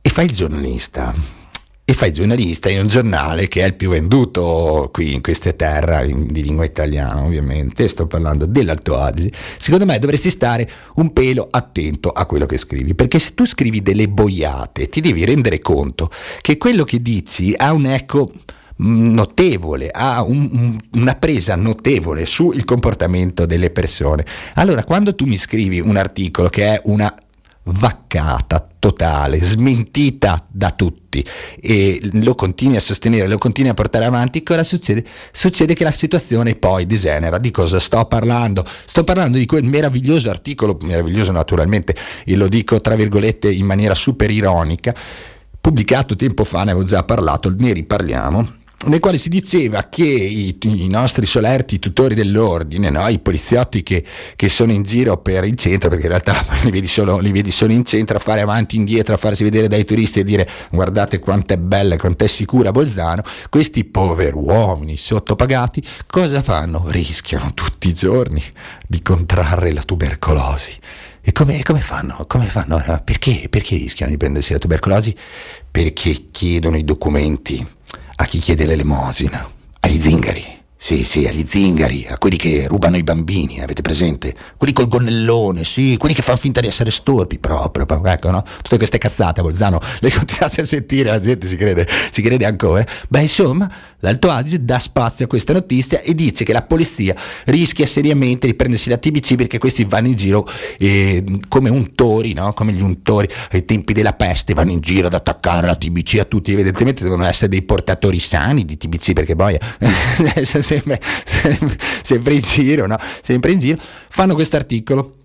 B: e fai il giornalista, e fai giornalista in un giornale che è il più venduto qui in queste terre di lingua italiana ovviamente sto parlando dell'Alto Adige secondo me dovresti stare un pelo attento a quello che scrivi perché se tu scrivi delle boiate ti devi rendere conto che quello che dici ha un eco notevole, ha un, una presa notevole sul comportamento delle persone. Allora, quando tu mi scrivi un articolo che è una vaccata totale, smentita da tutti e lo continui a sostenere, lo continui a portare avanti, cosa succede? Succede che la situazione poi degenera. Di cosa sto parlando? Sto parlando di quel meraviglioso articolo, meraviglioso naturalmente, e lo dico tra virgolette in maniera super ironica, pubblicato tempo fa, ne avevo già parlato, ne riparliamo nel quale si diceva che i, i nostri solerti tutori dell'ordine, no? i poliziotti che, che, sono in giro per il centro, perché in realtà [laughs] li vedi, solo, li vedi, solo, in centro a fare avanti e indietro, a farsi vedere dai turisti e dire guardate quanto è bella, quanto è sicura Bolzano, questi poveri uomini sottopagati cosa fanno? Rischiano tutti i giorni di contrarre la tubercolosi. E come, come, fanno? come fanno? Perché? Perché rischiano di prendersi la tubercolosi? Perché chiedono i documenti a chi chiede l'elemosina, agli zingari. Sì, sì, agli zingari, a quelli che rubano i bambini, avete presente? Quelli col gonnellone, sì, quelli che fanno finta di essere storpi, proprio, ecco, no? Tutte queste cazzate Bolzano le continuate a sentire, la gente si crede, si crede ancora. Beh, insomma, l'Alto Adige dà spazio a questa notizia e dice che la polizia rischia seriamente di prendersi la TBC perché questi vanno in giro eh, come untori, no? Come gli untori ai tempi della peste, vanno in giro ad attaccare la TBC a tutti, evidentemente devono essere dei portatori sani di TBC perché poi... [laughs] sempre, sempre, sempre in giro, no? Sempre in giro, fanno questo articolo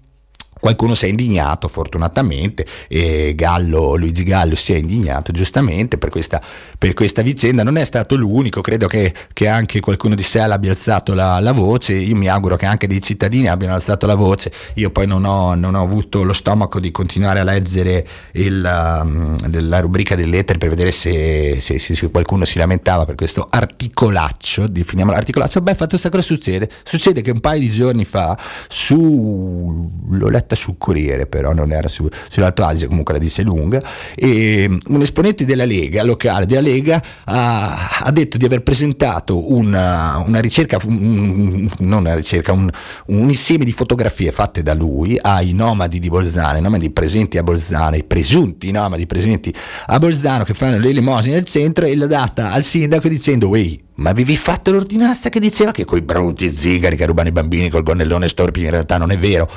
B: Qualcuno si è indignato fortunatamente e Gallo, Luigi Gallo si è indignato giustamente per questa, per questa vicenda, non è stato l'unico, credo che, che anche qualcuno di Sela abbia alzato la, la, voce, io mi auguro che anche dei cittadini abbiano alzato la voce, io poi non ho, non ho avuto lo stomaco di continuare a leggere il, um, la rubrica delle lettere per vedere se, se, se, qualcuno si lamentava per questo articolaccio, definiamolo articolaccio, beh fatto sta cosa succede? Succede che un paio di giorni fa su, l'ho letto letta sul Corriere, però non era su, sull'Alto Adige, comunque la dice lunga, e un esponente della Lega, locale della Lega, ha, ha detto di aver presentato una, una ricerca, un, non una ricerca, un, un, insieme di fotografie fatte da lui ai nomadi di Bolzano, i nomadi presenti a Bolzano, i presunti nomadi presenti a Bolzano che fanno le elemosine nel centro e l'ha data al sindaco dicendo, ehi, ma avevi fatto l'ordinanza che diceva che quei brutti zingari che rubano i bambini col gonnellone storpi in realtà non è vero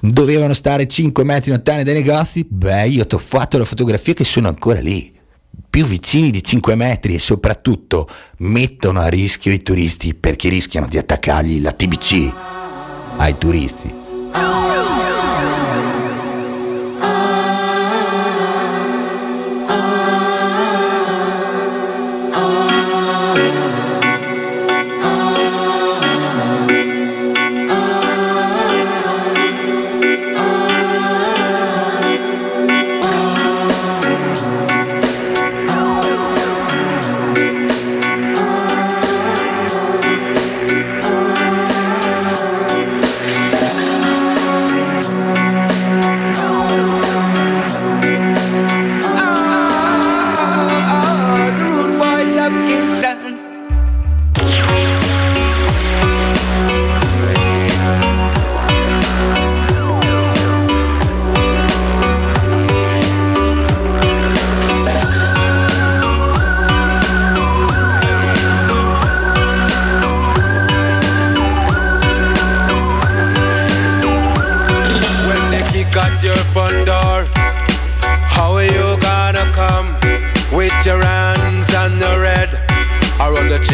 B: dovevano stare 5 metri lontani dai negozi, beh io ti ho fatto la fotografia che sono ancora lì, più vicini di 5 metri e soprattutto mettono a rischio i turisti perché rischiano di attaccargli la TBC ai turisti.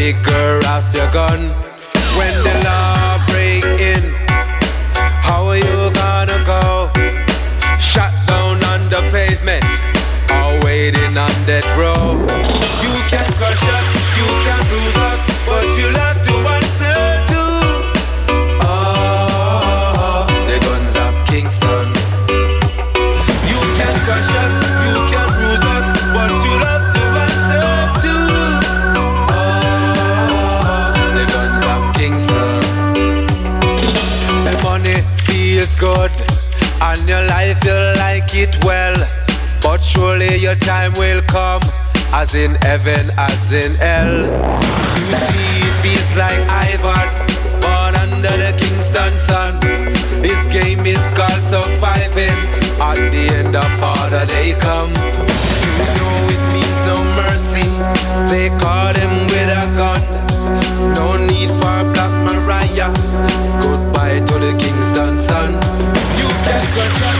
C: trigger off your gun. When the law break in, how are you gonna go? Shot down on the pavement,
D: or waiting on that road. and your life you'll like it well. But surely your time will come, as in heaven, as in hell. You see, it feels like Ivan, born under the Kingston sun. This game is called surviving. At the end of father they come. You know it means no mercy. They caught him with a gun. No need for a Black Mariah. Goodbye to the Kingston sun. It's a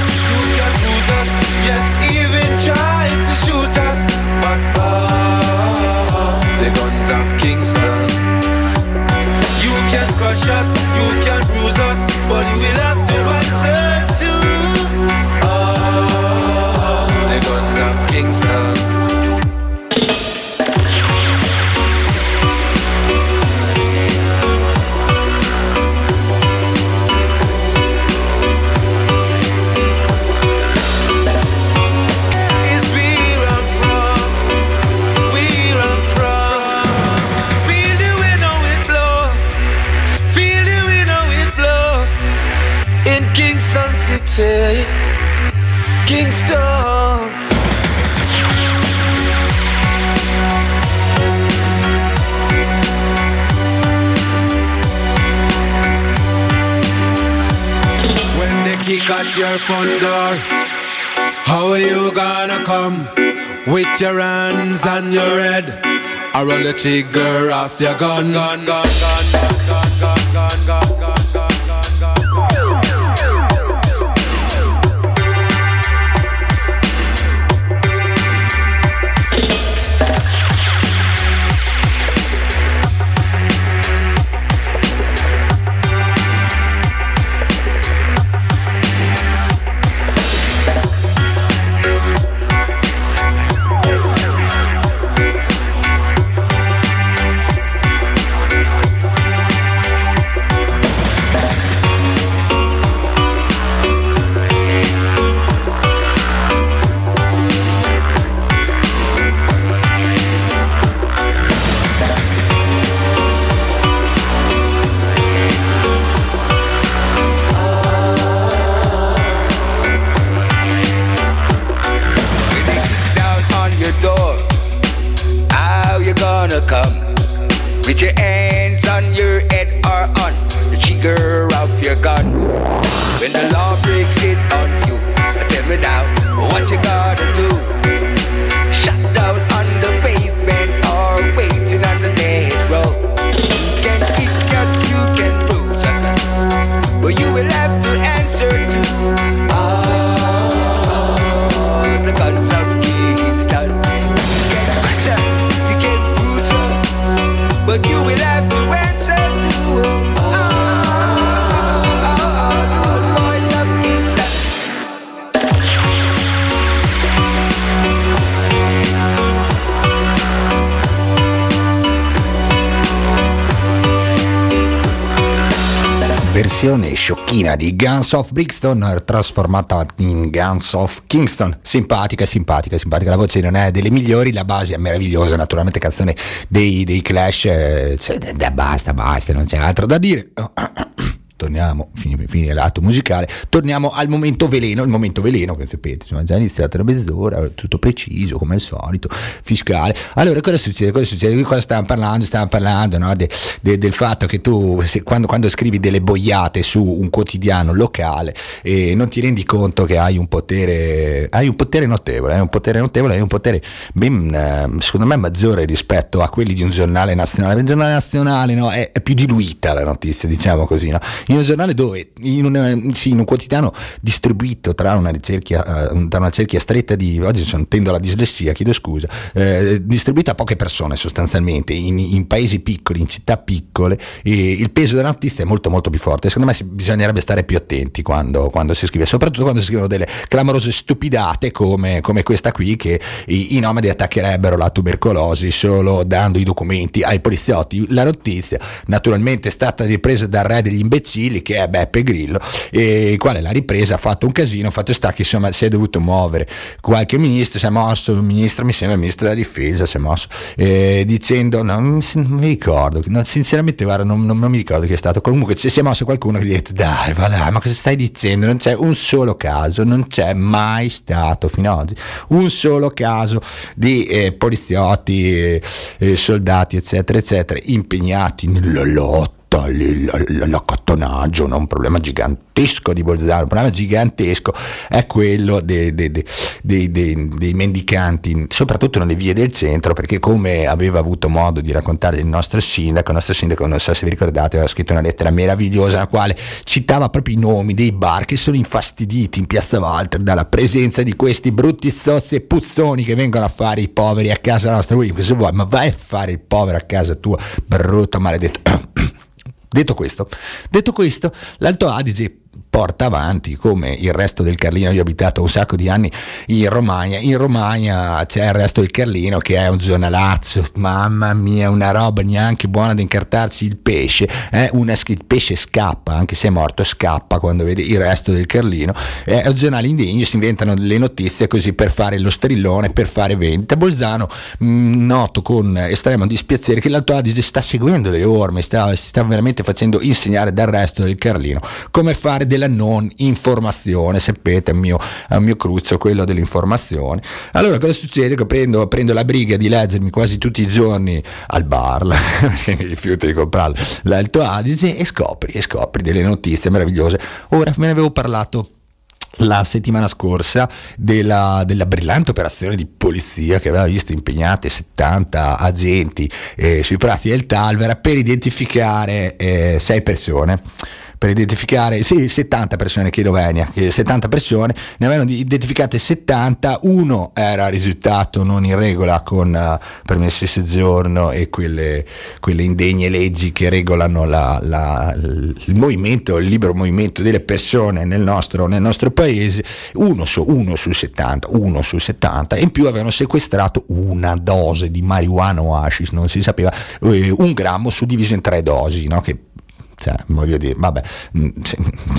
D: at your front door. How you gonna come with your hands and your head? I run the trigger off your
B: gun, gun, gun, gun. gun. Sciocchina di Guns of Brixton trasformata in Guns of Kingston. Simpatica, simpatica, simpatica. La voce non è delle migliori, la base è meravigliosa. Naturalmente, canzone dei, dei Clash. eh, cioè, basta, basta, non c'è altro da dire. [clears throat] Torniamo, fine, fine l'atto musicale, torniamo al momento veleno, il momento veleno che sapete, insomma già iniziato la mezz'ora, tutto preciso come al solito, fiscale. Allora cosa succede? Cosa succede? Di cosa stavamo parlando? Stavamo parlando no? de- de- del fatto che tu se- quando, quando scrivi delle boiate su un quotidiano locale eh, non ti rendi conto che hai un potere, hai un potere notevole, hai un potere notevole, hai un potere ben, eh, secondo me maggiore rispetto a quelli di un giornale nazionale. Un giornale nazionale no? è, è più diluita la notizia, diciamo così, no? In un giornale dove, in un, sì, in un quotidiano distribuito tra una, cerchia, eh, tra una cerchia stretta di, oggi sono, tendo alla dislessia, chiedo scusa, eh, distribuita a poche persone sostanzialmente, in, in paesi piccoli, in città piccole, il peso della notizia è molto molto più forte. Secondo me bisognerebbe stare più attenti quando, quando si scrive, soprattutto quando si scrivono delle clamorose stupidate come, come questa qui che i, i nomadi attaccherebbero la tubercolosi solo dando i documenti ai poliziotti. La notizia naturalmente è stata ripresa dal re degli imbecilli che è Beppe Grillo, e quale l'ha ripresa, ha fatto un casino, fatto sta che insomma si è dovuto muovere. Qualche ministro, si è mosso, il ministro mi sembra il ministro della difesa, si è mosso eh, dicendo, no, non, non mi ricordo, no, sinceramente guarda, non, non- non mi ricordo chi è stato, comunque si è mosso qualcuno che gli ha detto dai va là, ma cosa stai dicendo? Non c'è un solo caso, non c'è mai stato fino ad oggi. Un solo caso di eh, poliziotti, eh, eh, soldati eccetera eccetera impegnati nella lotta l'accattonaggio, no? un problema gigantesco di Bolzano, un problema gigantesco è quello dei, dei- dei- dei- mendicanti, soprattutto nelle vie del centro, perché come aveva avuto modo di raccontare il nostro sindaco, il nostro sindaco, non so se vi ricordate, aveva scritto una lettera meravigliosa nella quale citava proprio i nomi dei bar che sono infastiditi in Piazza Walter dalla presenza di questi brutti zozzi e puzzoni che vengono a fare i poveri a casa nostra. Lui, cosa vuoi? Ma vai a fare il povero a casa tua, brutto, maledetto. Detto questo, detto questo, l'Alto Adige porta avanti come il resto del Carlino, io ho abitato un sacco di anni in Romagna, in Romagna c'è il resto del Carlino che è un giornalazzo, mamma mia, una roba neanche buona da incartarci il pesce, eh? una, il pesce scappa, anche se è morto scappa quando vede il resto del Carlino, è un giornale indegno, si inventano le notizie così per fare lo strillone, per fare vendita. Bolzano mh, noto con estremo dispiacere che l'Alto Adige sta seguendo le orme, sta, si sta veramente facendo insegnare dal resto del Carlino come fare della non informazione, sapete, è un mio, mio cruccio quello dell'informazione. Allora cosa succede? Che prendo, prendo la briga di leggermi quasi tutti i giorni al bar, [laughs] perché mi rifiuto di comprarlo, l'Alto Adige e scopri, e scopri delle notizie meravigliose. Ora me ne avevo parlato la settimana scorsa della, della brillante operazione di polizia che aveva visto impegnate 70 agenti eh, sui prati del Talvera per identificare eh, 6 persone per identificare, sì, 70 persone, chiedo venia, 70 persone, ne avevano identificate 70, uno era risultato non in regola con uh, permesso di soggiorno e quelle, quelle indegne leggi che regolano la, la, il movimento, il libero movimento delle persone nel nostro, nel nostro paese, uno su, uno su 70, uno su 70, e in più avevano sequestrato una dose di marijuana o hashish, non si sapeva, eh, un grammo suddiviso in tre dosi, no? che cioè, voglio dire, vabbè,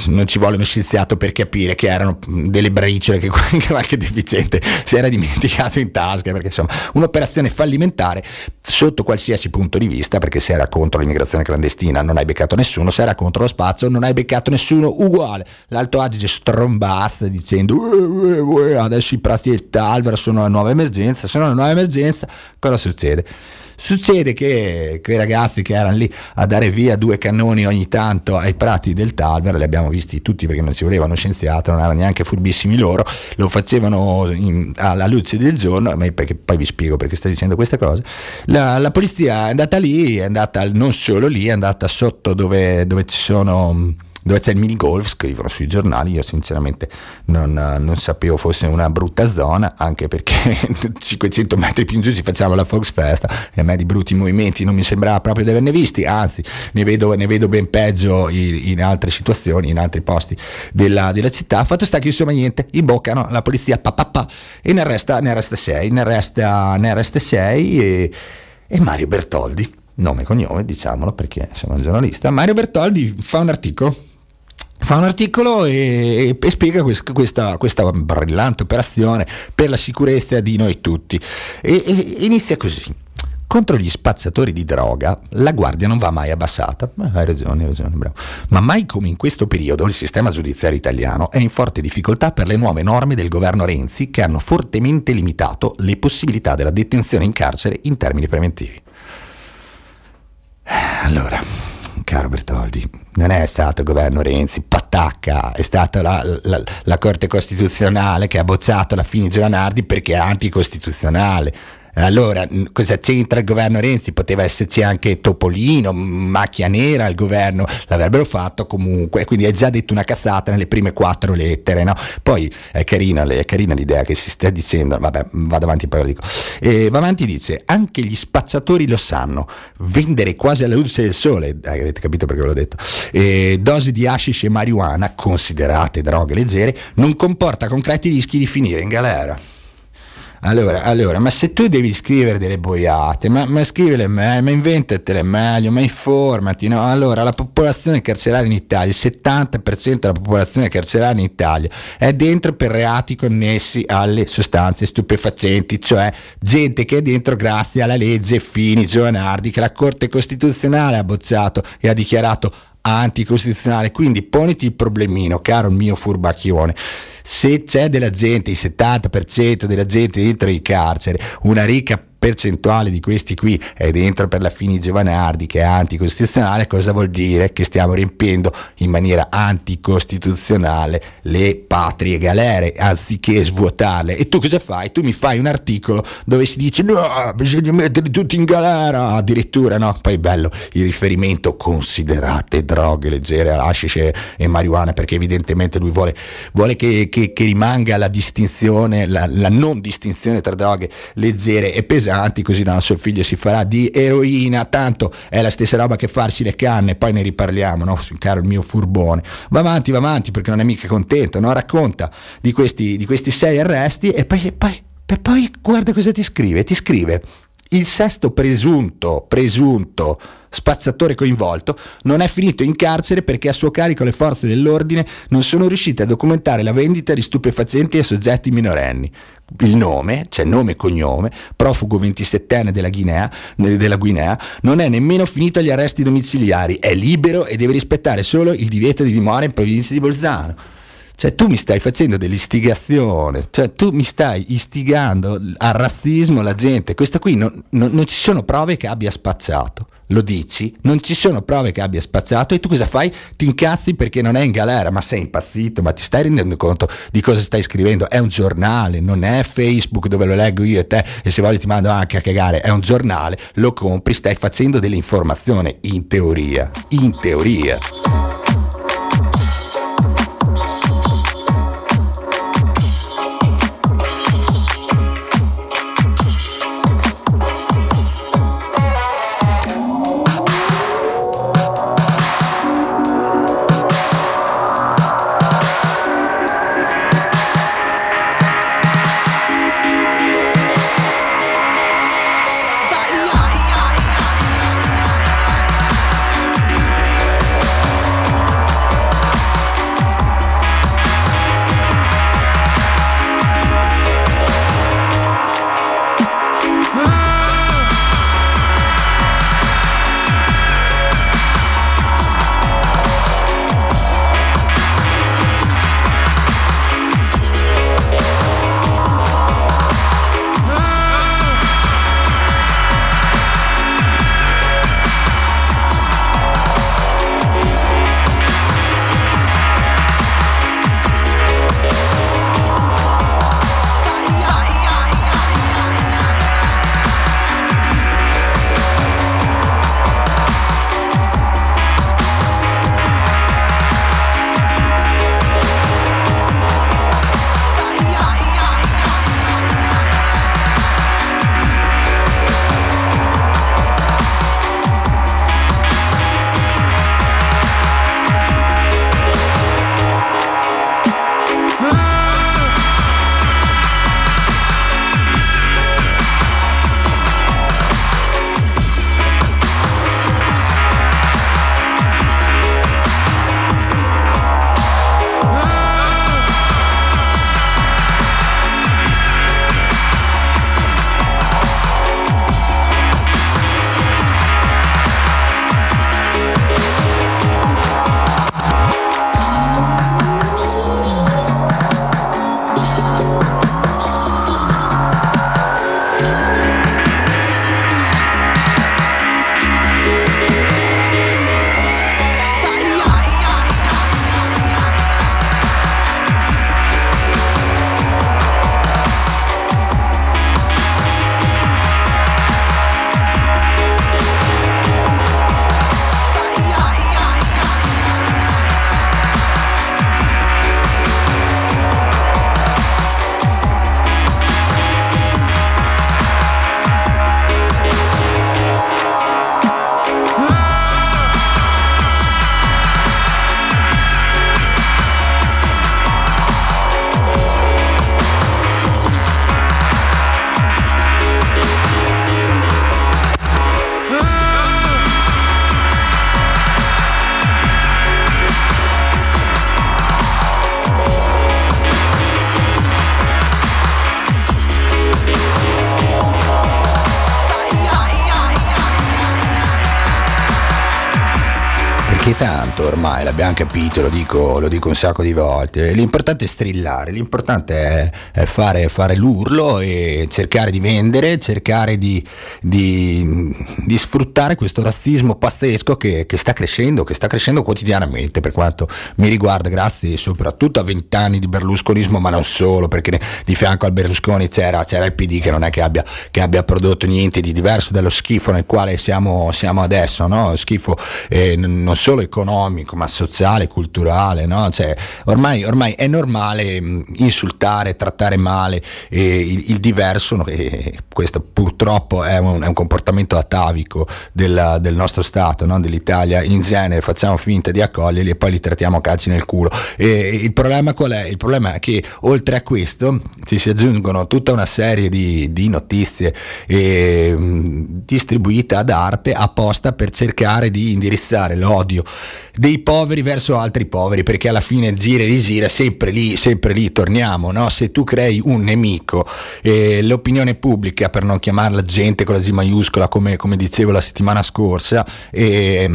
B: non ci vuole uno scienziato per capire che erano delle briciole che [laughs] qualche deficiente si era dimenticato in tasca, perché insomma, un'operazione fallimentare sotto qualsiasi punto di vista, perché se era contro l'immigrazione clandestina non hai beccato nessuno, se era contro lo spazio non hai beccato nessuno, uguale. L'Alto Adige strombasta dicendo "Eh, eh, eh, adesso i prati del Talvera sono la nuova emergenza, sono la nuova emergenza, cosa succede? Succede che quei ragazzi che erano lì a dare via due cannoni ogni tanto ai prati del Talver, li abbiamo visti tutti perché non si volevano scienziato, non erano neanche furbissimi loro, lo facevano in, alla luce del giorno, perché poi vi spiego perché sto dicendo questa cosa. La, la polizia è andata lì, è andata non solo lì, è andata sotto dove, dove ci sono dove c'è il mini golf, scrivono sui giornali, io sinceramente non, non sapevo fosse una brutta zona, anche perché [laughs] 500 metri più in giù ci facciamo la Fox Festa e a me di brutti movimenti non mi sembrava proprio di averne visti, anzi ne vedo, ne vedo ben peggio in, in, altre situazioni, in altri posti della, della, città. Fatto sta che insomma niente, imboccano la polizia pa, pa, pa, e ne arresta, ne arresta 6, ne arresta, ne arresta 6 e, e Mario Bertoldi nome e cognome, diciamolo perché sono un giornalista. Mario Bertoldi fa un articolo fa un articolo e, e spiega questa, questa, brillante operazione per la sicurezza di noi tutti. E, e, inizia così. Contro gli spazzatori di droga la guardia non va mai abbassata. Eh, hai ragione, hai ragione, bravo. Ma mai come in questo periodo il sistema giudiziario italiano è in forte difficoltà per le nuove norme del governo Renzi che hanno fortemente limitato le possibilità della detenzione in carcere in termini preventivi. Allora, caro Bertoldi, non è stato il governo Renzi, patacca, è stata la, la, la Corte Costituzionale che ha bocciato la Fini Giovanardi perché è anticostituzionale allora, cosa c'entra il governo Renzi? Poteva esserci anche Topolino, macchia nera al governo, l'avrebbero fatto comunque, quindi hai già detto una cazzata nelle prime quattro lettere, no? Poi è carina, è carina l'idea che si stia dicendo, vabbè, vado avanti poi lo dico. E va avanti dice, anche gli spacciatori lo sanno, vendere quasi alla luce del sole, eh, avete capito perché ve l'ho detto, e dosi di hashish e marijuana, considerate droghe leggere, non comporta concreti rischi di finire in galera. Allora, allora, ma se tu devi scrivere delle boiate, ma, ma scrivele meglio, ma inventatele meglio, ma informati, no? Allora, la popolazione carceraria in Italia, il 70% della popolazione carceraria in Italia è dentro per reati connessi alle sostanze stupefacenti, cioè gente che è dentro grazie alla legge Fini Giovanardi che la Corte Costituzionale ha bocciato e ha dichiarato anticostituzionale. Quindi poniti il problemino, caro mio furbacchione se c'è della gente, il 70% della gente dentro il carcere, una ricca percentuale di questi qui è dentro per la Fini Giovanardi che è anticostituzionale, cosa vuol dire? Che stiamo riempiendo in maniera anticostituzionale le patrie galere anziché svuotarle. E tu cosa fai? Tu mi fai un articolo dove si dice no, bisogna metterli tutti in galera, addirittura no, poi bello il riferimento considerate droghe leggere, hashish e marijuana perché evidentemente lui vuole, vuole che, che, che, rimanga la distinzione, la, la non distinzione tra droghe leggere e pesanti pesanti, così da suo figlio si farà di eroina, tanto è la stessa roba che farsi le canne, poi ne riparliamo, no? caro il mio furbone. Va avanti, va avanti perché non è mica contento, no? racconta di questi, di questi sei arresti e poi, poi, poi guarda cosa ti scrive, ti scrive il sesto presunto, presunto spazzatore coinvolto, non è finito in carcere perché a suo carico le forze dell'ordine non sono riuscite a documentare la vendita di stupefacenti ai soggetti minorenni il nome, cioè nome e cognome, profugo 27enne della Guinea, della Guinea, non è nemmeno finito agli arresti domiciliari, è libero e deve rispettare solo il divieto di dimora in provincia di Bolzano. Cioè tu mi stai facendo dell'istigazione, cioè tu mi stai istigando al razzismo la gente, questo qui non, non, non ci sono prove che abbia spacciato lo dici, non ci sono prove che abbia spazzato e tu cosa fai? Ti incazzi perché non è in galera, ma sei impazzito, ma ti stai rendendo conto di cosa stai scrivendo? È un giornale, non è Facebook dove lo leggo io e te e se voglio ti mando anche a cagare, è un giornale, lo compri, stai facendo dell'informazione, in teoria, in teoria. Ormai l'abbiamo capito, lo dico, lo dico un sacco di volte. L'importante è strillare, l'importante è, è fare, fare, l'urlo e cercare di vendere, cercare di, di, di sfruttare questo razzismo pazzesco che, che, sta crescendo, che sta crescendo quotidianamente per quanto mi riguarda, grazie soprattutto a vent'anni di berlusconismo, ma non solo, perché di fianco al Berlusconi c'era, c'era il PD che non è che abbia, che abbia, prodotto niente di diverso dallo schifo nel quale siamo, siamo adesso, no? schifo eh, non solo economico ma sociale, culturale, no? cioè, ormai, ormai, è normale mm, insultare, trattare male eh, il, il, diverso e questo purtroppo è un, è un comportamento atavico del, del nostro Stato, no? dell'Italia in genere, facciamo finta di accoglierli e poi li trattiamo a calci nel culo. E il problema qual è? Il problema è che oltre a questo ci si aggiungono tutta una serie di, di notizie eh, distribuite ad arte apposta per cercare di indirizzare l'odio dei poveri verso altri poveri, perché alla fine gira e rigira, sempre lì, sempre lì torniamo, no? se tu crei un nemico, eh, l'opinione pubblica, per non chiamarla gente con la Z maiuscola, come, come dicevo la settimana scorsa, eh,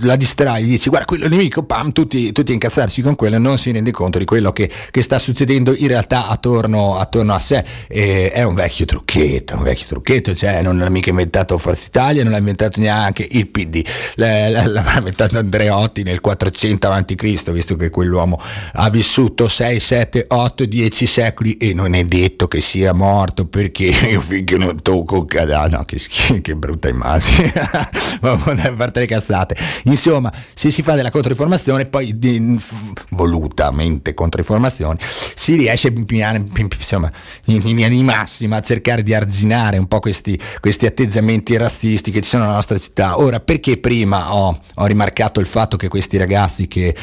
B: la distrai, dici guarda quello è il nemico, pam, tutti, tutti incazzarsi con quello, non si rende conto di quello che, che sta succedendo in realtà attorno, attorno a sé, eh, è un vecchio trucchetto, un vecchio trucchetto, cioè non l'ha mica inventato Forza Italia, non l'ha inventato neanche il PD, l'ha inventato Andrea Andreotti nel 400 a.C., visto che quell'uomo ha vissuto 6, 7, 8, 10 secoli e non è detto che sia morto perché [laughs] io finché non tocco cadavere, no che, [laughs] che brutta immagine, [laughs] ma a parte le cazzate. Insomma, se si fa della controinformazione, poi di, volutamente controinformazione, si riesce insomma, in linea di massima a cercare di arginare un po' questi, questi atteggiamenti razzisti che ci sono nella nostra città. Ora, perché prima ho, ho rimarcato il fatto fatto che questi ragazzi che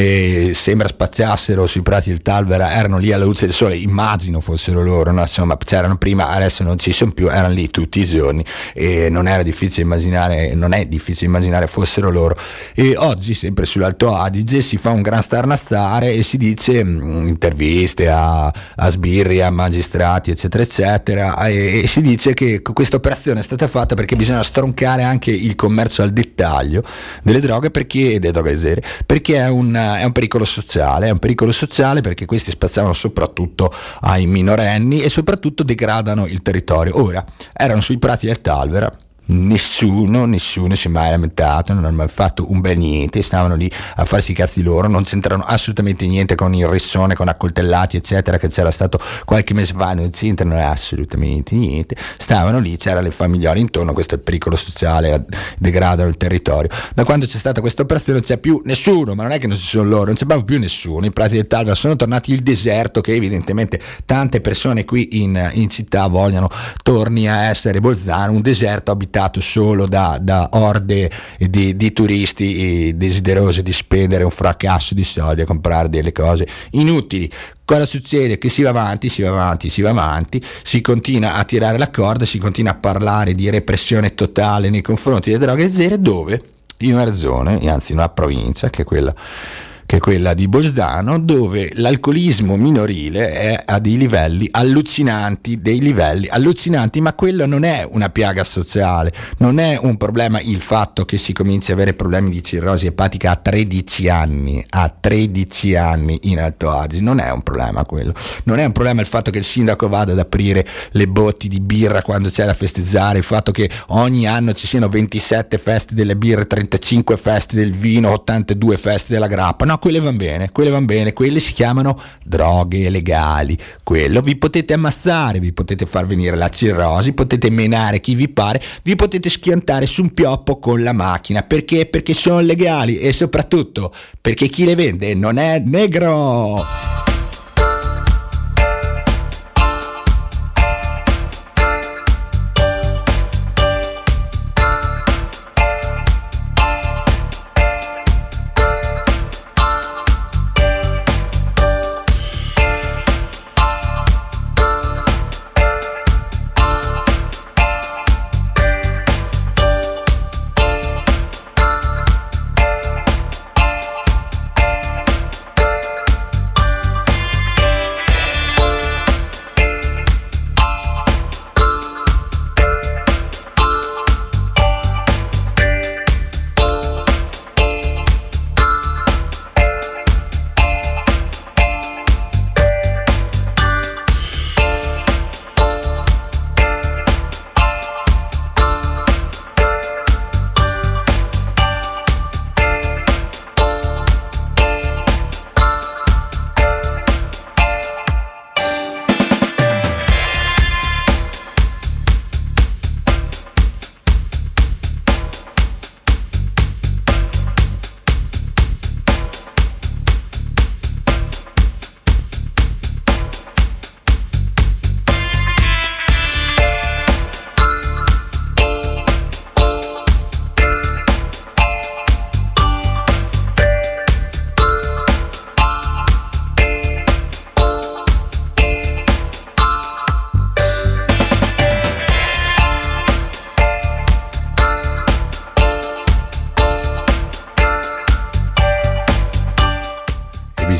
B: eh, sembra spaziassero sui prati del Talvera erano lì alla luce del sole, immagino fossero loro, no? insomma c'erano prima, adesso non ci sono più, erano lì tutti i giorni e non era difficile immaginare, non è difficile immaginare fossero loro. E oggi sempre sull'Alto Adige si fa un gran starnazzare e si dice mh, mm, interviste a, a sbirri, a magistrati eccetera eccetera e, e si dice che questa operazione è stata fatta perché bisogna stroncare anche il commercio al dettaglio delle droghe perché, delle droghe leggere, perché è un è un pericolo sociale, è un pericolo sociale perché questi spaziavano soprattutto ai minorenni e soprattutto degradano il territorio. Ora, erano sui prati del Talvera, nessuno, nessuno si è mai lamentato, non hanno mai fatto un bel niente, stavano lì a farsi i cazzi loro, non c'entrano assolutamente niente con il rissone, con accoltellati eccetera che c'era stato qualche mese fa, non c'entrano assolutamente niente, stavano lì, c'erano le famiglioli intorno, questo è il pericolo sociale, degradano il territorio. Da quando c'è stata questa operazione non c'è più nessuno, ma non è che non ci sono loro, non c'è proprio più nessuno, i prati del Talva sono tornati il deserto che evidentemente tante persone qui in, in città vogliono torni a essere Bolzano, un deserto abitato visitato solo da, da orde di, di, turisti desiderosi di spendere un fracasso di soldi a comprare delle cose inutili. Cosa succede? Che si va avanti, si va avanti, si va avanti, si continua a tirare la corda, si continua a parlare di repressione totale nei confronti delle droghe zero, dove? In una zona, anzi in una provincia, che è quella che è quella di Bosdano, dove l'alcolismo minorile è a dei livelli allucinanti, dei livelli allucinanti, ma quello non è una piaga sociale, non è un problema il fatto che si cominci a avere problemi di cirrosi epatica a 13 anni, a 13 anni in Alto Adige, non è un problema quello, non è un problema il fatto che il sindaco vada ad aprire le botti di birra quando c'è da festeggiare, il fatto che ogni anno ci siano 27 feste delle birre, 35 feste del vino, 82 feste della grappa, no, quelle vanno bene, quelle vanno bene, quelle si chiamano droghe legali. Quello vi potete ammazzare, vi potete far venire la cirrosi, potete menare chi vi pare, vi potete schiantare su un pioppo con la macchina. Perché? Perché sono legali e soprattutto perché chi le vende non è negro.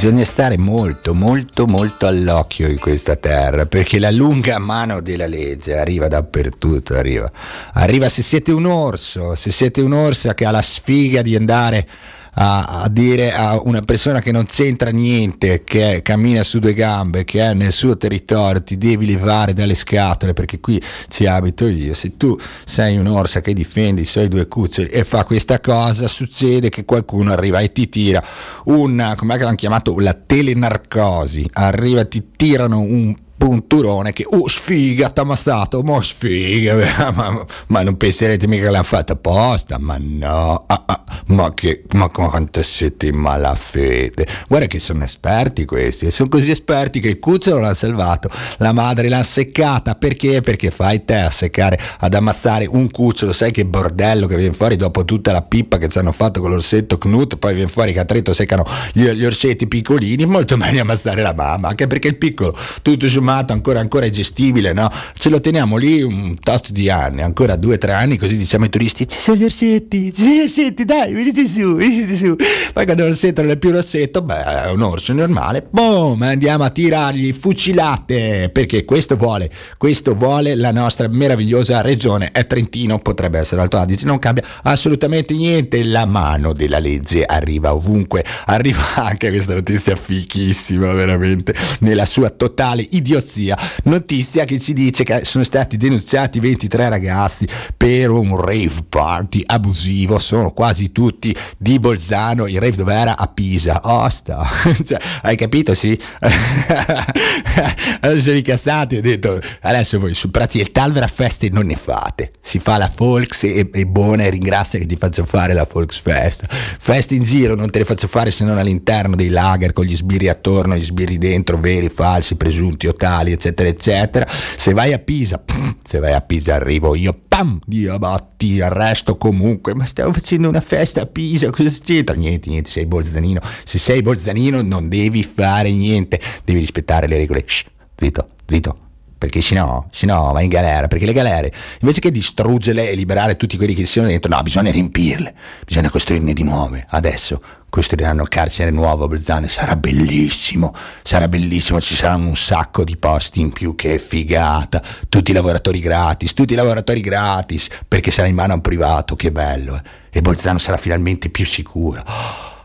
B: Bisogna stare molto, molto, molto all'occhio in questa terra, perché la lunga mano della legge arriva dappertutto, arriva. Arriva se siete un orso, se siete un orso che ha la sfiga di andare a, a, dire a una persona che non c'entra niente, che cammina su due gambe, che è nel suo territorio, ti devi levare dalle scatole perché qui ci abito io. Se tu sei un'orsa che difende i suoi due cuccioli e fa questa cosa, succede che qualcuno arriva e ti tira una, come l'hanno chiamato, la telenarcosi, arriva, ti tirano un punturone che oh sfiga t'ha ammazzato [laughs] ma sfiga ma, ma, non penserete mica che l'ha fatta apposta ma no ah, ah, ma che ma quanto siete in malafede guarda che sono esperti questi sono così esperti che il cucciolo l'ha salvato la madre l'ha seccata perché? Perché fai te a seccare ad ammazzare un cucciolo sai che bordello che viene fuori dopo tutta la pippa che ci hanno fatto con l'orsetto Knut poi viene fuori che a Trento seccano gli, gli orsetti piccolini molto meglio ammazzare la mamma anche perché il piccolo tutto su sommato ancora, ancora è gestibile, no? Ce lo teniamo lì un tot di anni, ancora due o tre anni, così diciamo ai turisti, ci sono gli orsetti, ci sono gli orsetti, dai, venite su, venite su. Poi quando l'orsetto non è più l'orsetto, beh, è un orso normale, boom, andiamo a tirargli fucilate, perché questo vuole, questo vuole la nostra meravigliosa regione, è Trentino, potrebbe essere Alto Adige, non cambia assolutamente niente, la mano della legge arriva ovunque, arriva [laughs] anche questa notizia fichissima, veramente, nella sua totale idiozia idiozia. Notizia che ci dice che sono stati denunziati 23 ragazzi per un rave party abusivo, sono quasi tutti di Bolzano, il rave dove era? A Pisa, Osta. [laughs] cioè, hai capito? Sì. [laughs] adesso sono incazzati ho detto adesso voi su Prati del Talvera feste non ne fate. Si fa la Folks e, e buona e ringrazia che ti faccio fare la Folks Fest. Feste in giro non te le faccio fare se non all'interno dei lager con gli sbirri attorno, gli sbirri dentro, veri, falsi, presunti o locali, eccetera, eccetera. Se vai a Pisa, se vai a Pisa arrivo io, pam, Dio batti, arresto comunque, ma stiamo facendo una festa a Pisa, cosa c'entra? Niente, niente, sei bolzanino. Se sei bolzanino non devi fare niente, devi rispettare le regole. Shh, zitto, zitto perché se no, se no va in galera, perché le galere, invece che distruggerle e liberare tutti quelli che ci sono dentro, no, bisogna riempirle, bisogna costruirne di nuove. Adesso costruiranno carcere nuovo a Bolzano, sarà bellissimo, sarà bellissimo, ci saranno un sacco di posti in più, che figata, tutti i lavoratori gratis, tutti i lavoratori gratis, perché sarà in mano a un privato, che bello, eh? e Bolzano sarà finalmente più sicura,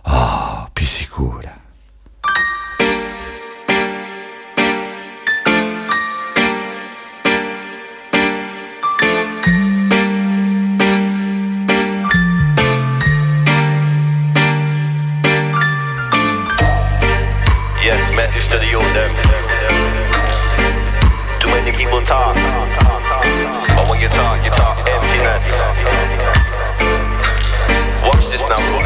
B: oh, più sicura.
E: the studio them. Too many people talk, but when you talk, you talk emptiness. Watch this now.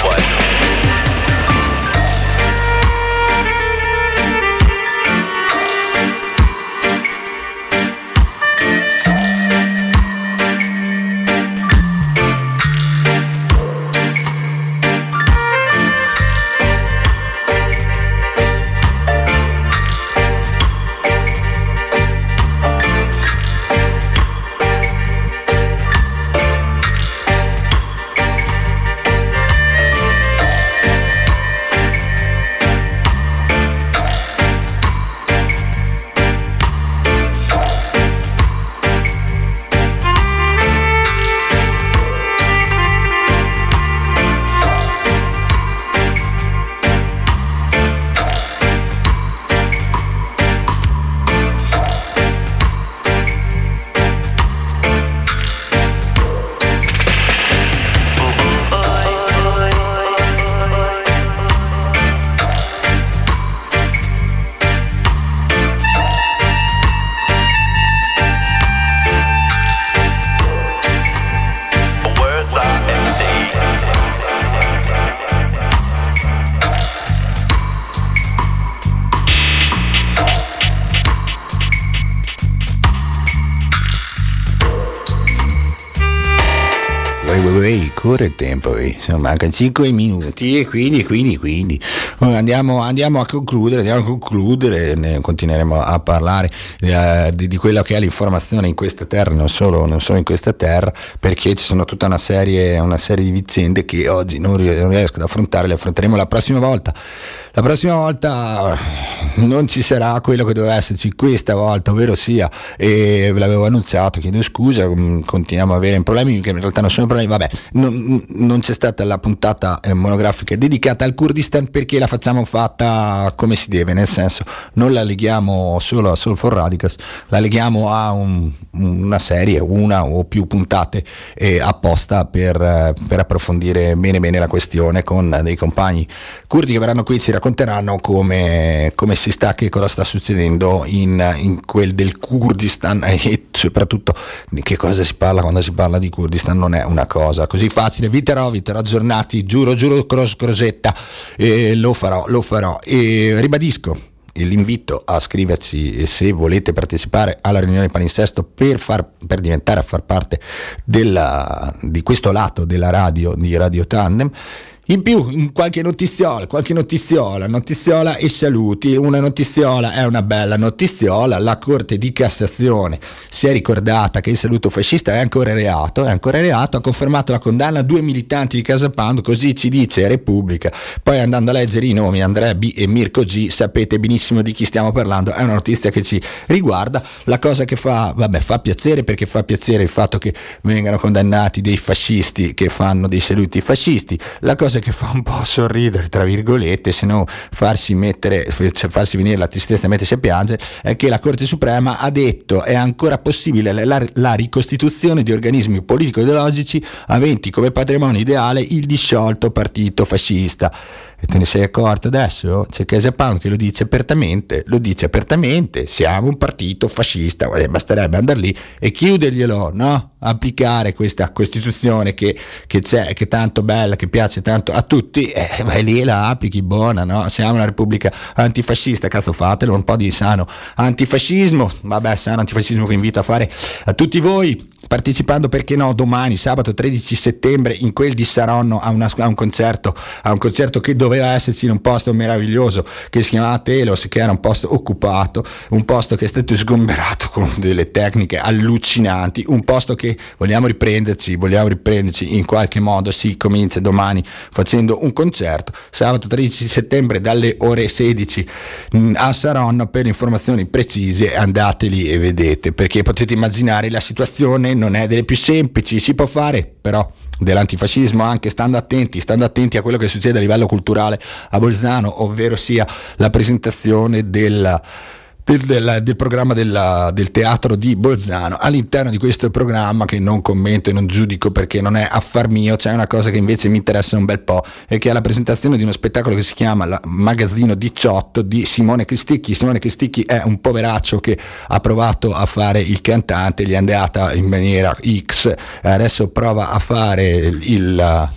B: Corre il tempo, insomma, mancano 5 minuti. E quindi, quindi, quindi andiamo, andiamo, a concludere, andiamo a concludere, ne continueremo a parlare eh, di, di, quello che è l'informazione in questa terra, non solo, non solo, in questa terra, perché ci sono tutta una serie, una serie di vicende che oggi non riesco ad affrontare, le affronteremo la prossima volta. La prossima volta non ci sarà quello che doveva esserci questa volta, ovvero sia, e ve l'avevo annunciato, chiedo scusa, mm, continuiamo a avere problemi che in realtà non sono problemi, vabbè, non, non c'è stata la puntata eh, monografica dedicata al Kurdistan perché la facciamo fatta come si deve, nel senso non la leghiamo solo a Soul for Radicals, la leghiamo a un, una serie, una o più puntate eh, apposta per, per approfondire bene bene la questione con dei compagni curdi che verranno qui e ci racconteranno come, come si sta, che cosa sta succedendo in, in, quel del Kurdistan [laughs] e soprattutto di che cosa si parla quando si parla di Kurdistan non è una cosa così facile, vi terrò, vi terrò aggiornati, giuro, giuro, cross, crosetta, eh, lo farò, lo farò. E ribadisco l'invito a scriverci se volete partecipare alla riunione palinsesto per, far, per diventare a far parte della, di questo lato della radio di Radio Tandem in più, qualche notiziola, qualche notiziola, notiziola e saluti. Una notiziola è una bella notiziola. La Corte di Cassazione si è ricordata che il saluto fascista è ancora reato, è ancora reato, ha confermato la condanna a due militanti di Casa Pound, così ci dice Repubblica. Poi andando a leggere i nomi Andrea B e Mirko G, sapete benissimo di chi stiamo parlando, è una notizia che ci riguarda. La cosa che fa, vabbè, fa piacere perché fa piacere il fatto che vengano condannati dei fascisti che fanno dei saluti fascisti. La cosa che fa un po' sorridere, tra virgolette, se no farsi, mettere, cioè farsi venire la tristezza e mettersi a piangere, è che la Corte Suprema ha detto è ancora possibile la, la ricostituzione di organismi politico-ideologici aventi come patrimonio ideale il disciolto partito fascista e te ne sei accorto adesso? C'è Chiesa Pound che lo dice apertamente, lo dice apertamente, siamo un partito fascista, eh, basterebbe andare lì e chiuderglielo, no? Applicare questa Costituzione che, che c'è, che è tanto bella, che piace tanto a tutti, eh, vai lì e la applichi buona, no? Siamo una repubblica antifascista, cazzo fatelo, un po' di sano antifascismo, vabbè sano antifascismo che invito a fare a tutti voi partecipando perché no domani sabato 13 settembre in quel di Saronno a, una, a, un concerto a un concerto che doveva esserci in un posto meraviglioso che si chiamava Telos che era un posto occupato un posto che è stato sgomberato con delle tecniche allucinanti un posto che vogliamo riprenderci vogliamo riprenderci in qualche modo si comincia domani facendo un concerto sabato 13 settembre dalle ore 16 mm, a Saronno. Per informazioni precise andate lì e vedete perché potete immaginare la situazione non è delle più semplici, si può fare, però dell'antifascismo anche stando attenti, stando attenti a quello che succede a livello culturale a Bolzano, ovvero sia la presentazione del del, del, programma della, del teatro di Bolzano. All'interno di questo programma, che non commento e non giudico perché non è affar mio, c'è una cosa che invece mi interessa un bel po', e che è la presentazione di uno spettacolo che si chiama la Magazzino 18 di Simone Cristicchi. Simone Cristicchi è un poveraccio che ha provato a fare il cantante, gli è andata in maniera X, adesso prova a fare il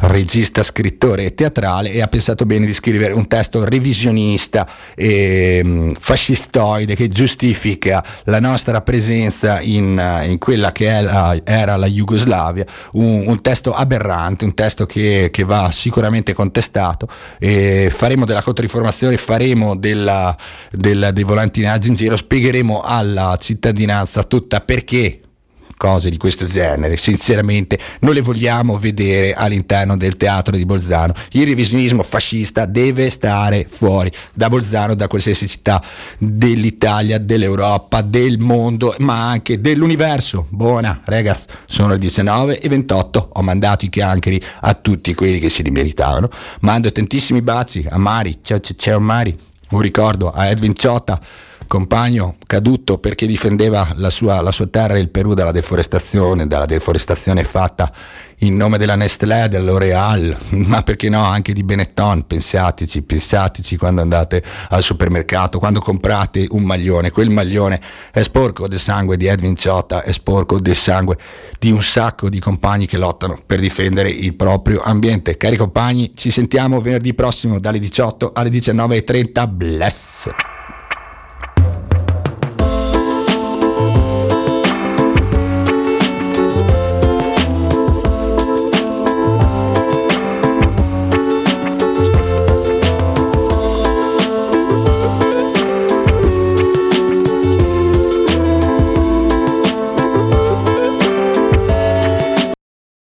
B: regista, scrittore e teatrale e ha pensato bene di scrivere un testo revisionista e mm, fascistoide che giustifica la nostra presenza in, in quella che la, era la Jugoslavia, un, un, testo aberrante, un testo che, che va sicuramente contestato. Faremo della controinformazione, faremo della, della, dei volantinaggi in giro, spiegheremo alla cittadinanza tutta perché cose di questo genere, sinceramente non le vogliamo vedere all'interno del teatro di Bolzano. Il revisionismo fascista deve stare fuori da Bolzano, da qualsiasi città dell'Italia, dell'Europa, del mondo, ma anche dell'universo. Buona, ragazzi, sono le 19 e 28, ho mandato i chiancheri a tutti quelli che si li meritavano. Mando tantissimi baci a Mari, ciao ciao, ciao Mari, un ricordo a Edwin Ciotta compagno caduto perché difendeva la sua, la sua terra, il Perù, dalla deforestazione, dalla deforestazione fatta in nome della Nestlé, dell'Oreal, [laughs] ma perché no anche di Benetton, pensateci, pensateci quando andate al supermercato, quando comprate un maglione, quel maglione è sporco del sangue di Edwin Ciotta, è sporco del sangue di un sacco di compagni che lottano per difendere il proprio ambiente. Cari compagni, ci sentiamo venerdì prossimo dalle 18 alle 19.30, bless!